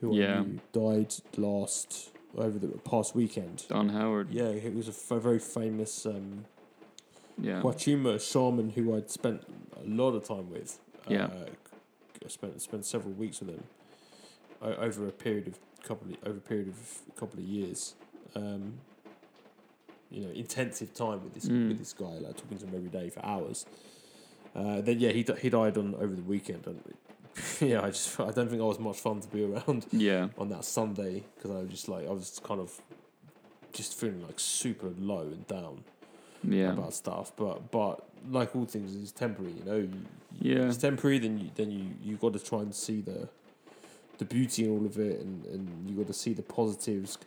S3: who
S4: Yeah.
S3: I knew died last over the past weekend.
S4: Don Howard.
S3: Yeah, he was a f- very famous um,
S4: Yeah.
S3: Wachuma shaman who I'd spent a lot of time with.
S4: Yeah.
S3: uh, I spent spent several weeks with him o- over a period of couple of, over a period of a couple of years. Um, you know, intensive time with this
S4: Mm.
S3: with this guy, like talking to him every day for hours. Uh, then yeah, he he died on over the weekend. And [laughs] yeah, I just I don't think I was much fun to be around [laughs]
S4: Yeah.
S3: on that Sunday because I was just like I was kind of just feeling like super low and down
S4: Yeah.
S3: about stuff. But but like all things, it's temporary. You know, you,
S4: Yeah.
S3: it's temporary. Then you then you you got to try and see the the beauty in all of it, and, and you got to see the positives.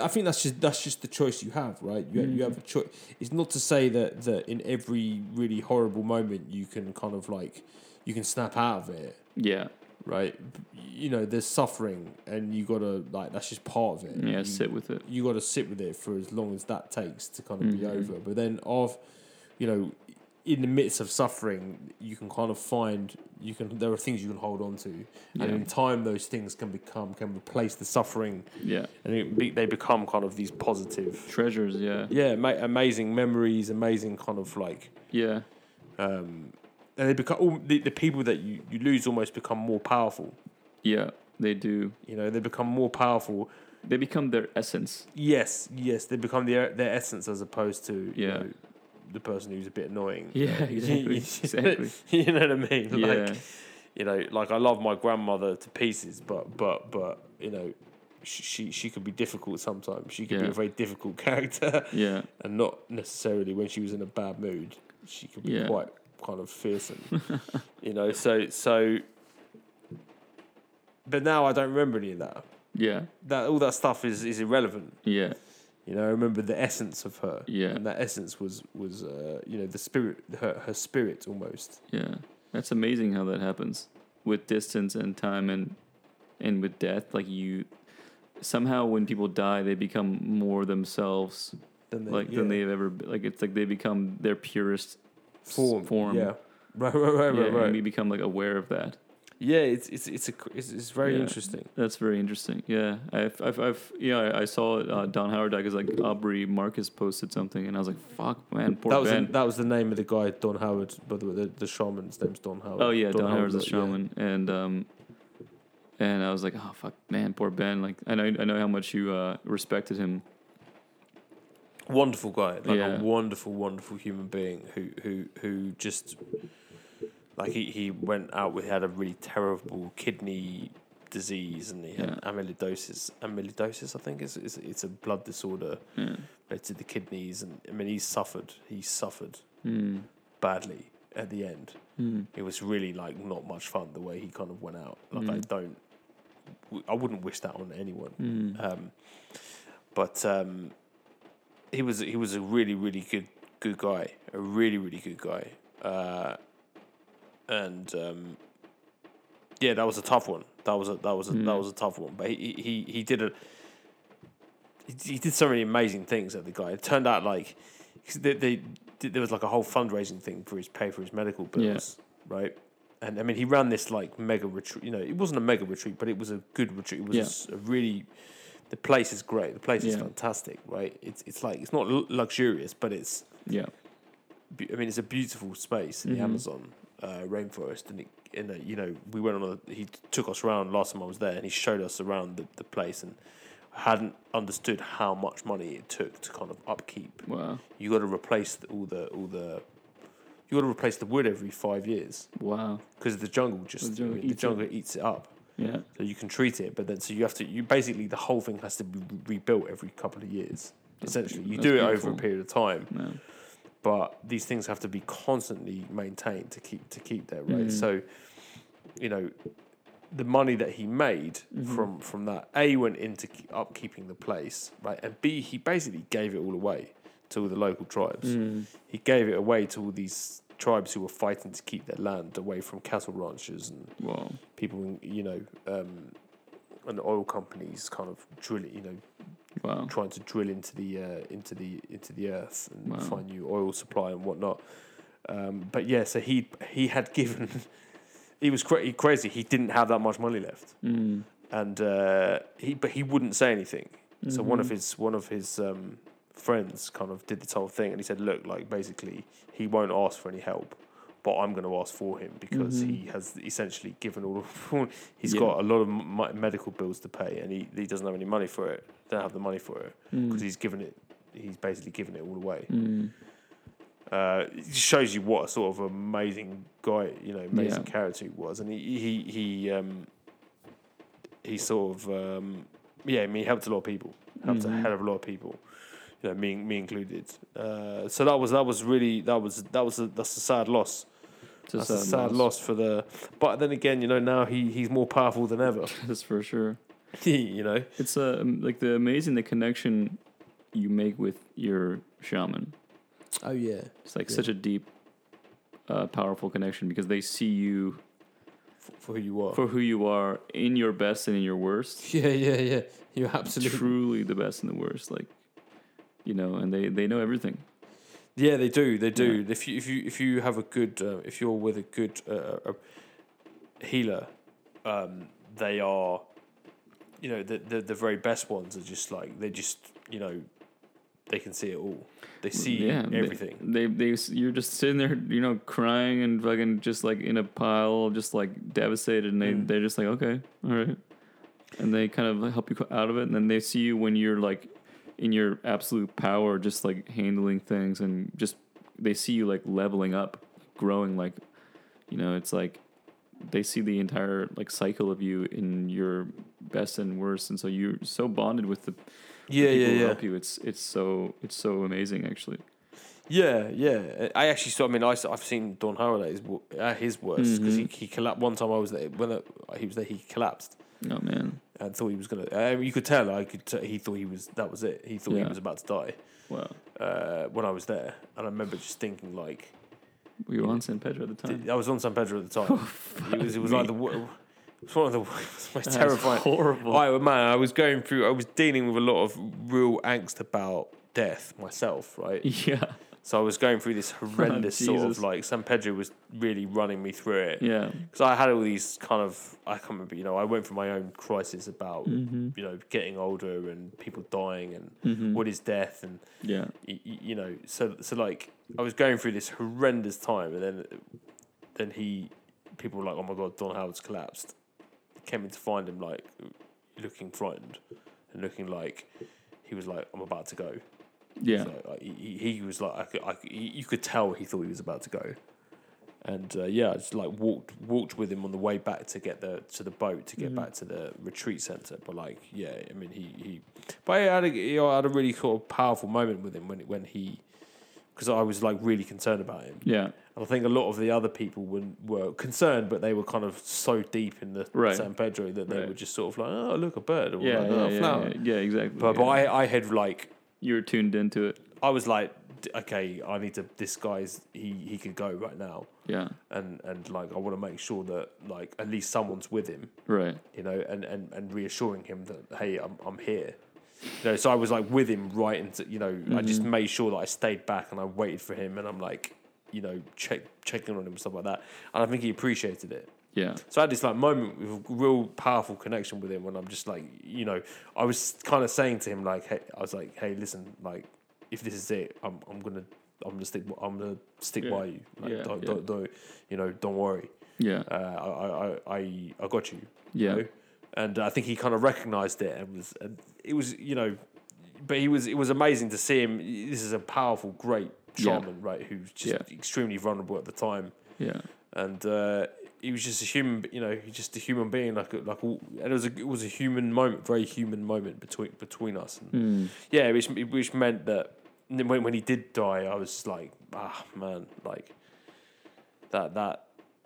S3: I think that's just that's just the choice you have, right? You you
S4: Mhm.
S3: have a choice. It's not to say that that in every really horrible moment you can kind of like you can snap out of it.
S4: Yeah.
S3: Right, you know, there's suffering, and you gotta like that's just part of it.
S4: Yeah.
S3: You-
S4: Sit with it.
S3: you got to sit with it for as long as that takes to kind of be
S4: Mhm.
S3: over. But then, of you know, in the midst of suffering, you can kind of find you can there are things you can hold on to, and
S4: Yeah.
S3: in time those things can become can replace the suffering,
S4: Yeah.
S3: and it be, they become kind of these positive,
S4: Treasures. Yeah.
S3: yeah, ma- amazing memories, amazing kind of like,
S4: Yeah.
S3: um, and they become all, the the people that you you lose almost become more powerful.
S4: Yeah. They do.
S3: You know, they become more powerful.
S4: They become their essence.
S3: Yes, yes, they become their their essence as opposed to you
S4: Yeah.
S3: know, the person who's a bit annoying.
S4: Yeah, [laughs] exactly, exactly. [laughs]
S3: you know what I mean?
S4: Yeah.
S3: Like, you know, like I love my grandmother to pieces, but but but you know, she she, could be difficult sometimes. She could be a very difficult [laughs] character,
S4: Yeah.
S3: and not necessarily when she was in a bad mood. She could be
S4: Yeah.
S3: quite kind of fearsome. [laughs] you know, so so. But now I don't remember any of that.
S4: Yeah.
S3: That all that stuff is is irrelevant.
S4: Yeah.
S3: You know, I remember the essence of her.
S4: Yeah.
S3: And that essence was was uh, you know the spirit, her her spirit almost.
S4: Yeah, that's amazing how that happens with distance and time and and with death. Like you, somehow when people die, they become more themselves,
S3: Than they,
S4: like
S3: yeah.
S4: than they've ever. Like it's like they become their purest
S3: form.
S4: Form.
S3: Yeah. [laughs] Right, right, right,
S4: Yeah,
S3: right, right.
S4: and we become like aware of that.
S3: Yeah, it's it's it's a it's, it's very
S4: Yeah.
S3: interesting.
S4: That's very interesting. Yeah, I've I've, I've yeah I, I saw uh, Don Howard died because like Aubrey Marcus posted something and I was like fuck man poor
S3: that was
S4: Ben.
S3: the, that was the name of the guy Don Howard, by the way. The, the shaman's name's Don Howard.
S4: Oh yeah, Don, Howard's a
S3: like, yeah.
S4: shaman, and um, and I was like, oh fuck, man, poor Ben. Like, I know, I know how much you uh, respected him.
S3: Wonderful guy, like
S4: Yeah.
S3: a wonderful, wonderful human being who who who just like he, he went out with had a really terrible kidney disease and he had
S4: Yeah.
S3: amyloidosis. Amyloidosis, I think, is it's, it's a blood disorder
S4: Yeah.
S3: related to the kidneys, and I mean, he suffered. He suffered
S4: Mm.
S3: badly at the end.
S4: Mm.
S3: It was really like not much fun the way he kind of went out. Like I
S4: Mm.
S3: don't, I wouldn't wish that on anyone.
S4: Mm.
S3: Um, but um, he was he was a really really good good guy, a really really good guy, uh, and um, yeah, that was a tough one. That was a that was a, that
S4: Mm.
S3: was a tough one. But he he he did a he, did so many amazing things. At the guy, it turned out like they, they did, there was like a whole fundraising thing for his pay for his medical bills, right? And I mean, he ran this like mega retreat. You know, it wasn't a mega retreat, but it was a good retreat. It was
S4: Yeah.
S3: a, really. The place is great. The place is
S4: Yeah.
S3: fantastic, right? It's it's like it's not lu- luxurious, but it's.
S4: Yeah.
S3: be- I mean, it's a beautiful space in the
S4: Mhm.
S3: Amazon uh, rainforest, and it, and uh, you know, we went on a. He took us around last time I was there, and he showed us around the, the place, and I hadn't understood how much money it took to kind of upkeep
S4: Wow.
S3: you got to replace all the all the you got to replace the wood every five years
S4: Wow.
S3: because the jungle just
S4: The jungle
S3: I mean, the
S4: eats it.
S3: jungle eats it up.
S4: Yeah.
S3: So you can treat it, but then so you have to you basically the whole thing has to be rebuilt every couple of years. Essentially, you
S4: that's
S3: do it over a period of time,
S4: No.
S3: but these things have to be constantly maintained to keep to keep there right.
S4: Mhm.
S3: So, you know, the money that he made
S4: Mhm.
S3: from from that a went into upkeeping the place right, and b he basically gave it all away to all the local tribes
S4: Mm.
S3: he gave it away to all these tribes who were fighting to keep their land away from cattle ranchers and
S4: Wow.
S3: people, you know, um, and oil companies kind of drilling, you know,
S4: Wow.
S3: trying to drill into the uh, into the into the earth and
S4: Wow.
S3: find new oil supply and whatnot. Um, but yeah, so he he had given. [laughs] He was cra- crazy. He didn't have that much money left,
S4: Mm.
S3: and uh, he but he wouldn't say anything. So one of
S4: Mhm.
S3: his one of his um, friends kind of did this whole thing, and he said, "Look, like basically, he won't ask for any help, but I'm going to ask for him because
S4: Mhm.
S3: he has essentially given all of. [laughs] he's
S4: Yeah.
S3: got a lot of m- medical bills to pay, and he, he doesn't have any money for it. Don't have the money for it because
S4: Mm.
S3: he's given it. He's basically given it all away.
S4: Mm.
S3: Uh, it shows you what a sort of amazing guy, you know, amazing
S4: Yeah.
S3: character he was, and he he he um, he sort of um, yeah, I mean, he helped a lot of people, helped a
S4: Mhm.
S3: hell of a lot of people, you know, me me included. Uh, so that was that was really that was that was a, that's a sad loss.
S4: It's a
S3: that's a sad loss for the. But then again, you know, now he he's more powerful than ever. [laughs]
S4: That's for sure. [laughs]
S3: you know,
S4: It's uh, like the amazing the connection you make with your shaman.
S3: oh yeah,
S4: It's like
S3: Yeah.
S4: such a deep, uh, powerful connection because they see you
S3: for, for who you are.
S4: for who you are in your best and in your worst. [laughs]
S3: yeah, yeah, yeah. You're absolutely
S4: Truly the best and the worst. Like, you know, and they they know everything.
S3: Yeah, they do. They do.
S4: Yeah.
S3: If you if you if you have a good uh, if you're with a good uh, a, healer, um, they are, you know, the, the the very best ones are just like they just you know, they can see it all. They see
S4: yeah, they-
S3: everything.
S4: They, they you're just sitting there, you know, crying and fucking just like in a pile, just like devastated, and they
S3: Mm.
S4: they're just like, okay, all right, and they kind of help you out of it, and then they see you when you're like in your absolute power, just like handling things, and just they see you like leveling up, growing, like, you know, it's like they see the entire like cycle of you in your best and worst, and so you're so bonded with the
S3: yeah,
S4: people
S3: yeah,
S4: who
S3: yeah.
S4: help you. It's it's so it's so amazing actually.
S3: Yeah, yeah. I actually saw. I mean, I, have seen Don Howard at his, at his worst because
S4: Mm-hmm.
S3: he, he collapsed. One time I was there when he was there, he collapsed
S4: Oh man,
S3: and thought he was gonna. Uh, you could tell. I could. T- he thought he was. That was it. He thought he was about to die
S4: wow.
S3: uh, when I was there, and I remember just thinking like,
S4: We were on San Pedro at the time.
S3: I was on San Pedro at the time. [laughs] it was. It was like the. It was one of the [laughs] most terrifying.
S4: horrible.
S3: I man, I was going through. I was dealing with a lot of real angst about death myself, right? [laughs]
S4: yeah,
S3: So I was going through this [laughs] horrendous sort of like San Pedro was really running me through it.
S4: yeah,
S3: Because I had all these kind of I can't remember, you know, I went through my own crisis about
S4: Mm-hmm.
S3: you know getting older and people dying and what is death and
S4: yeah,
S3: y- you know so so like I was going through this horrendous time and then then he people were like oh my god Don Howard's collapsed. Came in to find him like looking frightened and looking like he was like I'm about to go
S4: yeah.
S3: so, like, he, he was like, I I he- you could tell he thought he was about to go, and uh, yeah, I just like walked walked with him on the way back to get the to the boat to get back to the retreat center. But like, yeah, I mean, he he, but I had a, you know, I had a really sort of powerful moment with him when when he, because I was like really concerned about him.
S4: yeah,
S3: And I think a lot of the other people were, were concerned, but they were kind of so deep in the
S4: Right.
S3: San Pedro that they
S4: Right.
S3: were just sort of like, oh, look, a bird, or
S4: yeah,
S3: like,
S4: yeah,
S3: oh, a flower.
S4: yeah, yeah, exactly.
S3: But, but. I, I had like
S4: you were tuned into it.
S3: I was like, okay, I need to. This guy's he he could go right now,
S4: Yeah,
S3: and and like I want to make sure that like at least someone's with him,
S4: right.
S3: you know, and and and reassuring him that hey, I'm I'm here. You know, so I was like with him right into you know I just mm-hmm. made sure that I stayed back and I waited for him and I'm like you know check checking on him and stuff like that and I think he appreciated it.
S4: Yeah,
S3: So I had this like moment with a real powerful connection with him when I'm just like, you know, I was kind of saying to him like, hey, I was like, hey, listen, like, if this is it, I'm I'm gonna I'm gonna stick I'm gonna stick
S4: Yeah.
S3: by you. Like,
S4: Yeah,
S3: don't,
S4: yeah.
S3: don't don't you know, don't worry.
S4: yeah,
S3: Uh, I, I I I got you.
S4: Yeah.
S3: You know? And I think he kind of recognized it and was and it was you know, but he was it was amazing to see him. This is a powerful, great shaman, right? Who's just extremely vulnerable at the time
S4: yeah,
S3: and uh, he was just a human, you know, he's just a human being, like a, like all, and it was a it was a human moment, very human moment between between us, and
S4: Hmm.
S3: yeah, which which meant that when when he did die, I was like, ah man, like that that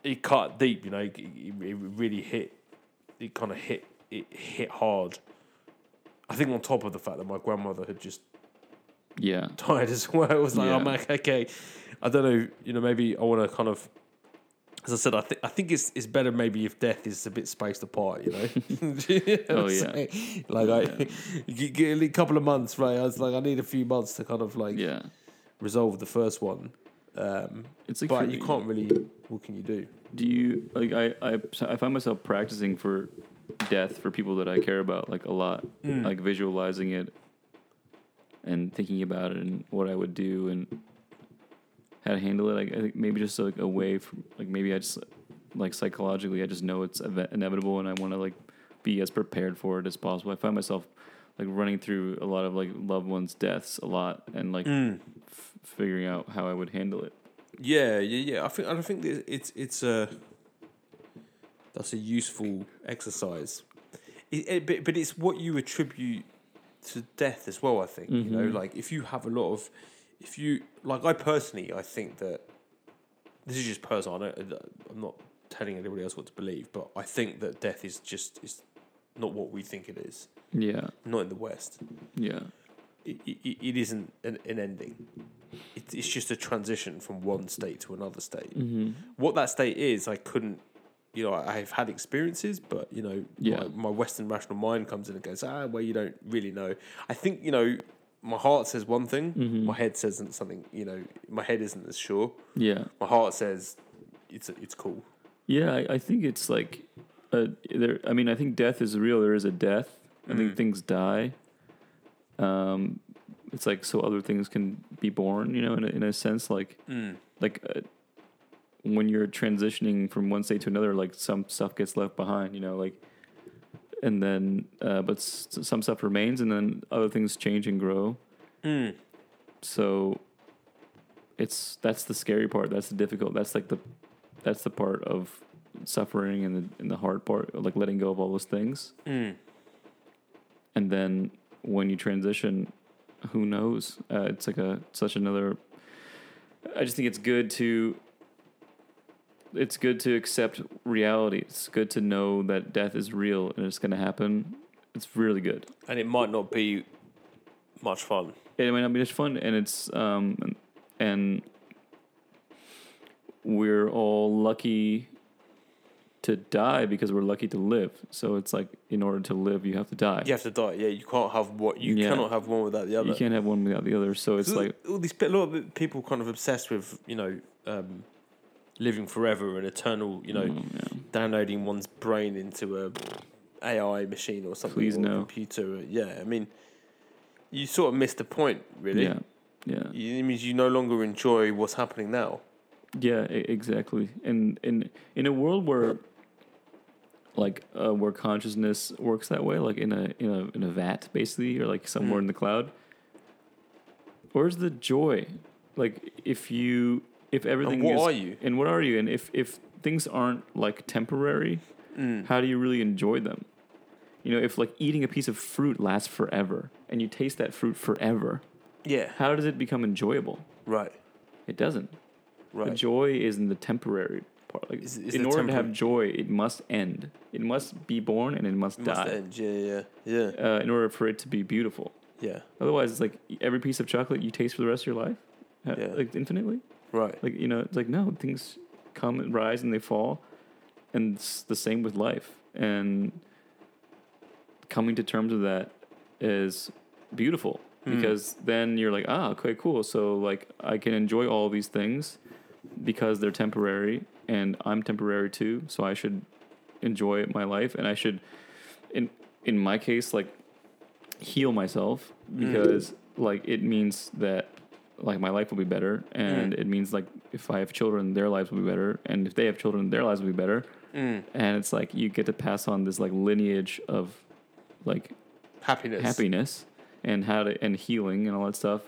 S3: it cut deep, you know, it, it really hit, it kind of hit it hit hard. I think on top of the fact that my grandmother had just
S4: yeah, [laughs]
S3: tired as well. It was like,
S4: Yeah.
S3: I'm like, okay, I don't know, you know, maybe I want to kind of, as I said, I think I think it's it's better maybe if death is a bit spaced apart, you know. [laughs] [laughs] You know
S4: Oh, yeah.
S3: like I, [laughs] you get a couple of months, right? I was like, I need a few months to kind of like
S4: yeah.
S3: resolve the first one. Um,
S4: It's like
S3: but
S4: for-
S3: you can't really. What can you do?
S4: Do you like? I I I find myself practicing for death for people that I care about like a lot,
S3: Mm.
S4: like visualizing it and thinking about it and what I would do and how to handle it. Like I think maybe just like a way from like maybe I just like psychologically I just know it's ev- inevitable and I want to like be as prepared for it as possible. I find myself like running through a lot of like loved ones' deaths a lot and like
S3: Mm.
S4: f- figuring out how I would handle it.
S3: Yeah, yeah, yeah. I think I think it's it's a that's a useful exercise. It, it, but but it's what you attribute to death as well. I think you know,
S4: Mhm.
S3: like if you have a lot of, if you like, I personally, I think that this is just personal. I don't, I'm not telling anybody else what to believe, but I think that death is just is not what we think it is.
S4: Yeah,
S3: Not in the West.
S4: yeah,
S3: It, it, it isn't an, an ending. It, it's just a transition from one state to another state
S4: mm-hmm.
S3: what that state is, I couldn't. You know, I've had experiences, but you know,
S4: Yeah.
S3: my, my Western rational mind comes in and goes, ah, well, you don't really know. I think you know, my heart says one thing,
S4: Mhm.
S3: my head says something. You know, my head isn't as sure.
S4: yeah.
S3: My heart says it's it's cool.
S4: Yeah, I, I think it's like, uh, there. I mean, I think death is real. There is a death. I think
S3: Mm.
S4: things die. Um, it's like so other things can be born. You know, in a, in a sense, like
S3: Mm.
S4: like uh, when you're transitioning from one state to another, like some stuff gets left behind. You know, like and then uh, but s- some stuff remains, and then other things change and grow.
S3: Mm.
S4: So it's that's the scary part. That's the difficult. That's like the that's the part of suffering and the and the hard part, like letting go of all those things.
S3: Mm.
S4: And then when you transition, who knows? Uh, it's like a such another. I just think it's good to. It's good to accept reality. It's good to know that death is real and it's going to happen. It's really good.
S3: And it might not be much fun.
S4: it might not be much fun and it's um and, we're all lucky to die because we're lucky to live so it's like in order to live you have to die
S3: You have to die. Yeah, you can't have what you
S4: Yeah.
S3: cannot have one without the other.
S4: you can't have one without the other so it's like
S3: all these a lot of people kind of obsessed with you know um, living forever and eternal. You know,
S4: mm, yeah.
S3: downloading one's brain into a AI machine or something.
S4: Please
S3: or a
S4: no.
S3: computer. Yeah, I mean, you sort of missed the point, really.
S4: yeah yeah
S3: You- It means you no longer enjoy what's happening now.
S4: Yeah, exactly. And in in a world where like uh, where consciousness works that way, like in a in a in a vat basically, or like somewhere
S3: Mm.
S4: in the cloud. Where's the joy? Like if you if everything
S3: And what
S4: is,
S3: are you?
S4: and what are you? And if if things aren't like temporary,
S3: Mm.
S4: how do you really enjoy them? You know, if like eating a piece of fruit lasts forever and you taste that fruit forever,
S3: Yeah.
S4: how does it become enjoyable?
S3: Right.
S4: It doesn't.
S3: Right, The
S4: joy is in the temporary part. Like
S3: Is- is
S4: in order to have joy, it must end. It must be born and it must
S3: It
S4: die.
S3: must end. Yeah. Yeah. Yeah.
S4: Uh, in order for it to be beautiful.
S3: Yeah.
S4: Otherwise, it's like every piece of chocolate you taste for the rest of your life, uh,
S3: Yeah.
S4: like infinitely.
S3: Right.
S4: Like you know, it's like no things come and rise and they fall, and it's the same with life. And coming to terms with that is beautiful
S3: Mm.
S4: because then you're like, ah, okay, cool. So like I can enjoy all these things because they're temporary, and I'm temporary too. So I should enjoy my life, and I should, in in my case, like heal myself because like it means that like my life will be better and it means like if i have children their lives will be better and if they have children their lives will be better
S3: Mm.
S4: and it's like you get to pass on this like lineage of like
S3: Happiness.
S4: happiness and how to and healing and all that stuff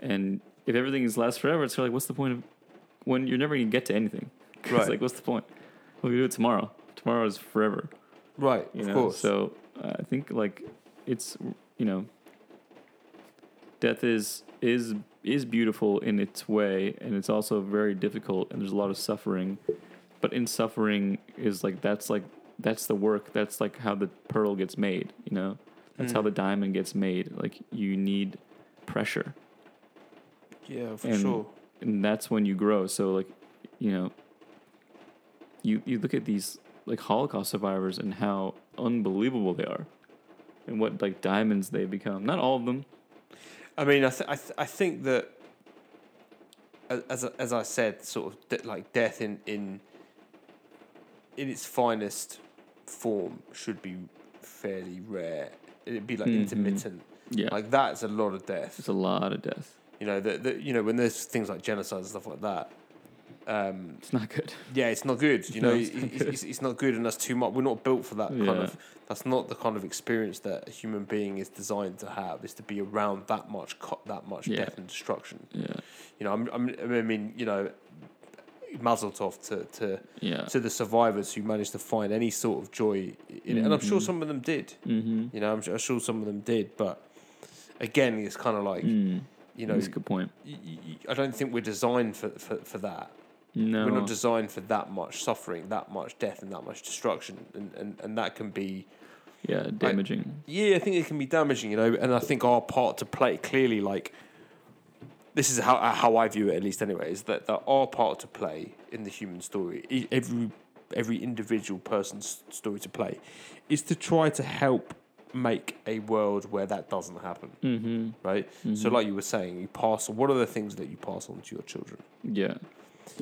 S4: and if everything is lasts forever it's like what's the point of when you're never gonna get to anything [laughs]
S3: Right.
S4: like what's the point we'll do it tomorrow tomorrow is forever
S3: Right.
S4: you
S3: of
S4: know
S3: course.
S4: so uh, i think like it's you know death is is is beautiful in its way and it's also very difficult and there's a lot of suffering but in suffering is like that's like that's the work that's like how the pearl gets made you know that's how
S3: Mm.
S4: the diamond gets made like you need pressure
S3: yeah, for
S4: and-
S3: sure.
S4: and that's when you grow. So like, you know, you you look at these like Holocaust survivors and how unbelievable they are, and what like diamonds they become. Not all of them.
S3: I mean, I, th- I, th- I think that, as I- as I said, sort of de- like death in in in its finest form should be fairly rare. It'd be like
S4: Mhm.
S3: intermittent.
S4: Yeah,
S3: Like that's a lot of death.
S4: It's a lot of death.
S3: You know that you know when there's things like genocide and stuff like that. Um,
S4: It's not good.
S3: yeah, it's not good. You know,
S4: No, it's
S3: it's,
S4: not
S3: it's, it's, it's not good, and that's too much. We're not built for that kind of. That's not the kind of experience that a human being is designed to have. Is to be around that much, that much
S4: Yeah.
S3: death and destruction.
S4: Yeah,
S3: You know, I'm, I'm, I mean, you know, Mazel tov to, to
S4: yeah.
S3: to the survivors who managed to find any sort of joy in it, and I'm sure
S4: Mhm.
S3: some of them did.
S4: mm-hmm.
S3: You know, I'm, I'm sure some of them did, but again, it's kind of like
S4: mm.
S3: you know,
S4: that's a good point.
S3: I don't think we're designed for for, for that.
S4: No,
S3: We're not designed for that much suffering, that much death, and that much destruction, and, and, and that can be
S4: yeah, damaging.
S3: yeah, I think it can be damaging, you know, and I think our part to play clearly, like this is how how I view it, at least anyway, is that, that our part to play in the human story, every every individual person's story to play, is to try to help make a world where that doesn't happen,
S4: mm-hmm.
S3: right? So, like you were saying, you pass. on, What are the things that you pass on to your children?
S4: Yeah,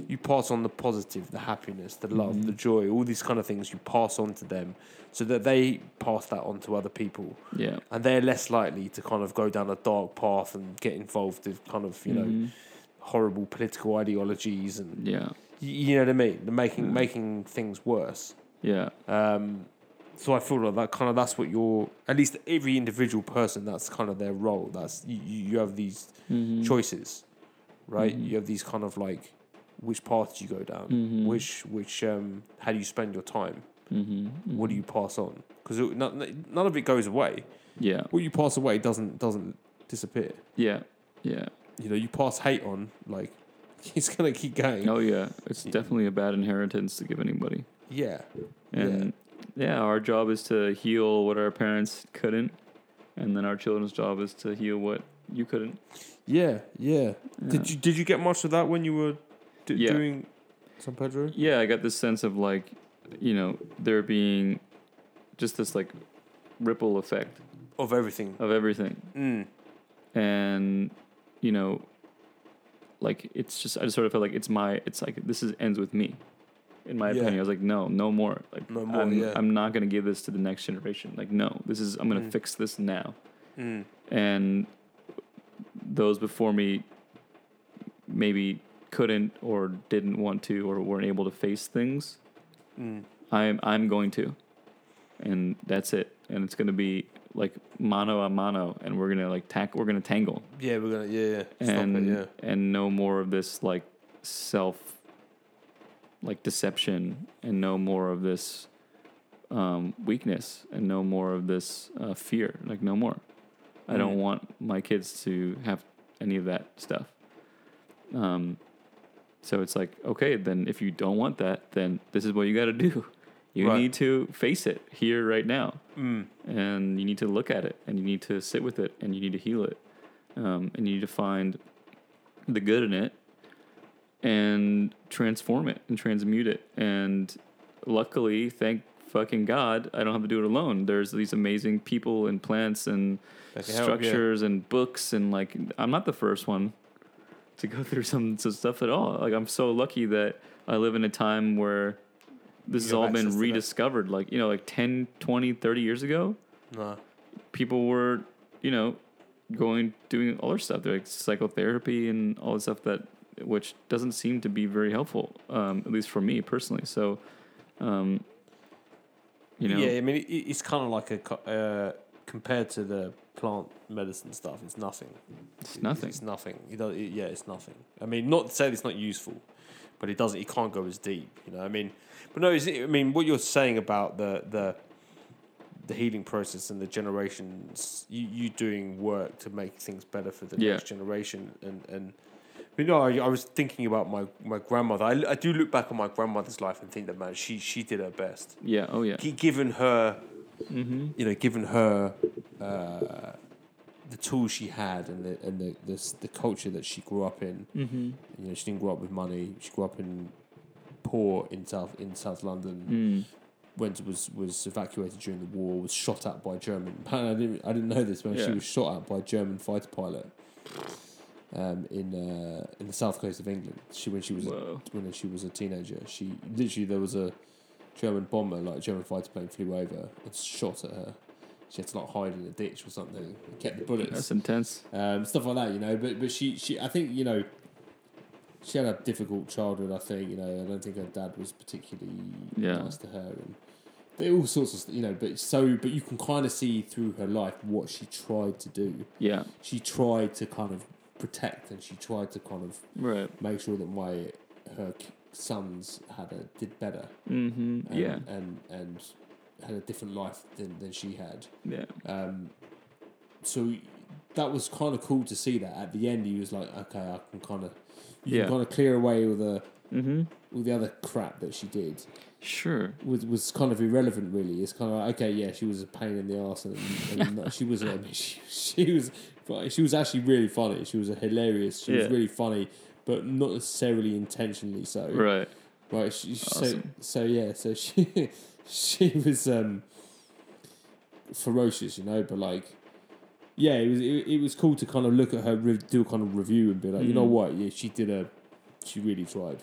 S3: you pass on the positive, the happiness, the love,
S4: Mm-hmm.
S3: the joy, all these kind of things. You pass on to them, so that they pass that on to other people,
S4: Yeah.
S3: and they're less likely to kind of go down a dark path and get involved with kind of you know
S4: Mhm.
S3: horrible political ideologies and
S4: Yeah.
S3: you know what I mean. They're making
S4: Mm.
S3: making things worse.
S4: Yeah.
S3: Um, so I feel like that kind of that's what you're at least every individual person that's kind of their role. That's you, you have these
S4: Mhm.
S3: choices, right?
S4: Mhm.
S3: You have these kind of like which path do you go down,
S4: Mhm.
S3: which which um how do you spend your time,
S4: Mhm.
S3: what do you pass on? Because none, none of it goes away.
S4: Yeah.
S3: What you pass away doesn't doesn't disappear.
S4: Yeah. Yeah.
S3: You know, you pass hate on, like [laughs] it's gonna keep going.
S4: Oh yeah. It's definitely a bad inheritance to give anybody.
S3: Yeah,
S4: And yeah. our job is to heal what our parents couldn't, and then our children's job is to heal what you couldn't.
S3: yeah, yeah.
S4: Yeah.
S3: Did you did you get much of that when you were d-
S4: Yeah.
S3: doing San Pedro?
S4: Yeah, I got this sense of like, you know, there being just this like ripple effect
S3: Of everything.
S4: of everything,
S3: Mm.
S4: and you know, like it's just I just sort of felt like it's my it's like this is ends with me. In my
S3: Yeah.
S4: opinion, I was like, no, no more. Like,
S3: No more,
S4: I'm,
S3: yeah.
S4: I'm not gonna give this to the next generation. Like, no, this is I'm gonna
S3: Mm.
S4: fix this now.
S3: Mm.
S4: and those before me maybe couldn't or didn't want to or weren't able to face things
S3: Mm.
S4: i'm i'm going to and that's it and it's going to be like mano a mano and we're going to like tack we're going to tangle
S3: Yeah, we're gonna yeah, yeah.
S4: And
S3: it, yeah.
S4: and no more of this like self like deception and no more of this um, weakness and no more of this uh, fear like no more i don't
S3: Mm.
S4: want my kids to have any of that stuff um, so it's like okay then if you don't want that then this is what you got to do you
S3: Right.
S4: need to face it here right now
S3: Mm.
S4: and you need to look at it and you need to sit with it and you need to heal it um, and you need to find the good in it and transform it and transmute it and luckily thank fucking god i don't have to do it alone there's these amazing people and plants and
S3: can help, yeah.
S4: structures and books and like i'm not the first one to go [laughs] through some, some stuff at all. Like i'm so lucky that i live in a time where this has all been rediscovered. Like you know like 10 20 30 years ago people were, you know, going doing all their stuff. They're like psychotherapy and all the stuff that which doesn't seem to be very helpful, um, at least for me personally. So, um, you know,
S3: Yeah, I mean, it, it's kind of like a uh, compared to the plant medicine stuff. It's nothing.
S4: it's nothing.
S3: It's nothing. You know, it, yeah, it's nothing. I mean, not to say it's not useful, but it doesn't. It can't go as deep. You know, I mean, but no. Is it, I mean, what you're saying about the the the healing process and the generations, you you doing work to make things better for the
S4: Yeah.
S3: next generation, and and. But no, I, I was thinking about my, my grandmother. I, I do look back on my grandmother's life and think that man, she she did her best.
S4: yeah. Oh yeah.
S3: Gi- Given her
S4: Mm-hmm.
S3: you know, given her uh, the tools she had and the and the, the the culture that she grew up in,
S4: Mm-hmm.
S3: you know, she didn't grow up with money. She grew up in poor in south in South London.
S4: Mm.
S3: Went was was evacuated during the war. Was shot at by German. [laughs] I didn't I didn't know this, man. She was shot at by a German fighter pilot. Um, in uh, in the south coast of England, she when she was a, when she was a teenager, she literally there was a German bomber, like a German fighter plane, flew over and shot at her. She had to like hide in a ditch or something. and Kept the bullets,
S4: That's intense.
S3: um, stuff like that, you know. But but she she I think you know. She had a difficult childhood. I think you know. I don't think her dad was particularly
S4: Yeah.
S3: nice to her, and but all sorts of you know. But so but you can kind of see through her life what she tried to do.
S4: Yeah.
S3: She tried to kind of protect, and she tried to kind of
S4: Right.
S3: make sure that my her sons had a did better.
S4: Mm-hmm.
S3: And,
S4: yeah.
S3: and and had a different life than, than she had.
S4: Yeah.
S3: Um, so that was kind of cool to see that. At the end, he was like, "Okay, I can kind of,
S4: Yeah.
S3: kind of clear away all the
S4: Mm-hmm.
S3: all the other crap that she did."
S4: Sure.
S3: Was was kind of irrelevant, really. It's kind of like, okay, yeah, she was a pain in the ass, and, and [laughs] no, she was, I mean, she, she was, she was actually really funny. She was a hilarious. She was really funny, but not necessarily intentionally so.
S4: Right.
S3: Right. She, so
S4: Awesome.
S3: so yeah. So [laughs] she she was um ferocious, you know, but like yeah, it was it, it was cool to kind of look at her do a kind of review and be like, you know
S4: Mm.
S3: what? Yeah, she did a she really tried.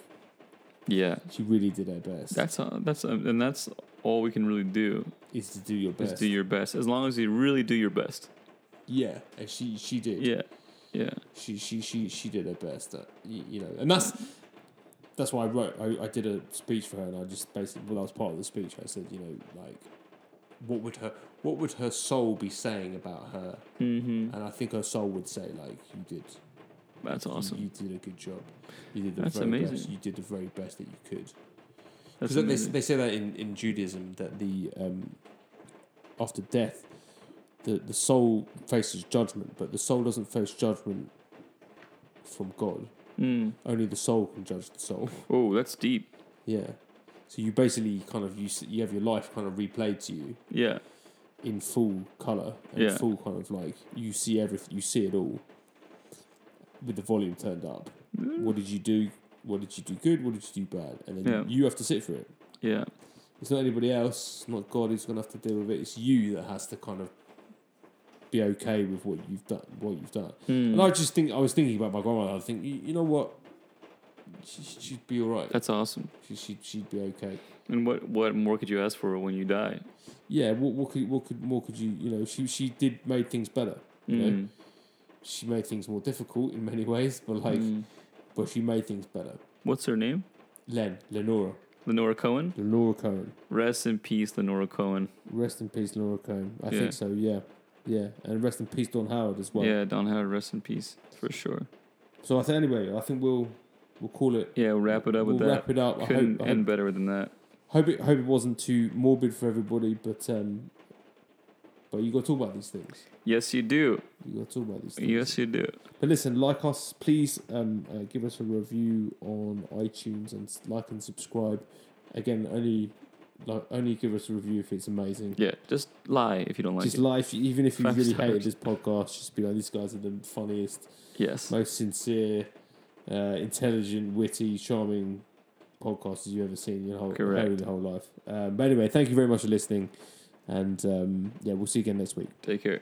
S4: Yeah,
S3: She really did her best.
S4: that's uh, that's uh, and that's all we can really do
S3: is to do your best.
S4: is do your best. As long as you really do your best.
S3: yeah, and she she did.
S4: Yeah, yeah,
S3: she she she she did her best. At, you, you know, and that's that's why I wrote. I, I did a speech for her, and I just basically, well, that was part of the speech. I said, you know, like, what would her what would her soul be saying about her?
S4: mm-hmm.
S3: And I think her soul would say, like, you did.
S4: That's
S3: you-
S4: awesome.
S3: You, did a good job. You did the
S4: That's
S3: very
S4: amazing.
S3: best. You did the very best that you could. Because they, they say that in, in Judaism that the um, after death, the the soul faces judgment, but the soul doesn't face judgment from God.
S4: Mm.
S3: Only the soul can judge the soul. [laughs]
S4: Oh, that's deep.
S3: Yeah. So you basically kind of you you have your life kind of replayed to you
S4: Yeah,
S3: in full color and
S4: Yeah.
S3: full kind of like you see everything, you see it all with the volume turned up. What did you do? What did you do good? What did you do bad? And then
S4: Yeah.
S3: you have to sit for it.
S4: yeah,
S3: It's not anybody else, not God who's gonna have to deal with it. It's you that has to kind of be okay with what you've done. What you've done.
S4: Mm.
S3: And I just think I was thinking about my grandmother. I think you, you know what, she, she'd be all right.
S4: that's awesome.
S3: She, she'd she'd be okay.
S4: And what what more could you ask for when you die?
S3: Yeah. What what could what could more could you you know? She she did made things better. You know,
S4: Mm.
S3: she made things more difficult in many [laughs] ways, but like,
S4: Mm.
S3: but she made things better.
S4: What's her name?
S3: Len Lenora
S4: Lenora Cohen.
S3: Lenora Cohen.
S4: Rest in peace, Lenora Cohen.
S3: Rest in peace, Lenora Cohen. I
S4: Yeah.
S3: think so. Yeah. Yeah, and rest in peace, Don Howard as well.
S4: yeah, Don Howard, rest in peace for sure.
S3: So I think anyway, I think we'll we'll call it.
S4: Yeah, we'll wrap it up
S3: we'll
S4: with that.
S3: wrap it up. I
S4: Couldn't
S3: hope, I
S4: end better than that.
S3: hope it hope it wasn't too morbid for everybody, but um, but you got to talk about these things.
S4: Yes, you do.
S3: You got to talk about these things.
S4: Yes, you do.
S3: But listen, like us, please um, uh, give us a review on iTunes and like and subscribe. Again, only like only give us a review if it's amazing.
S4: Yeah, just lie if you don't like
S3: just
S4: it.
S3: lie, if you, even if you
S4: Five
S3: really
S4: stars.
S3: hated this podcast, just be like, these guys are the funniest,
S4: Yes.
S3: most sincere, uh, intelligent, witty, charming podcasters you've ever seen in your whole, your whole life. Um, but anyway, thank you very much for listening, and um, yeah, we'll see you again next week.
S4: Take care.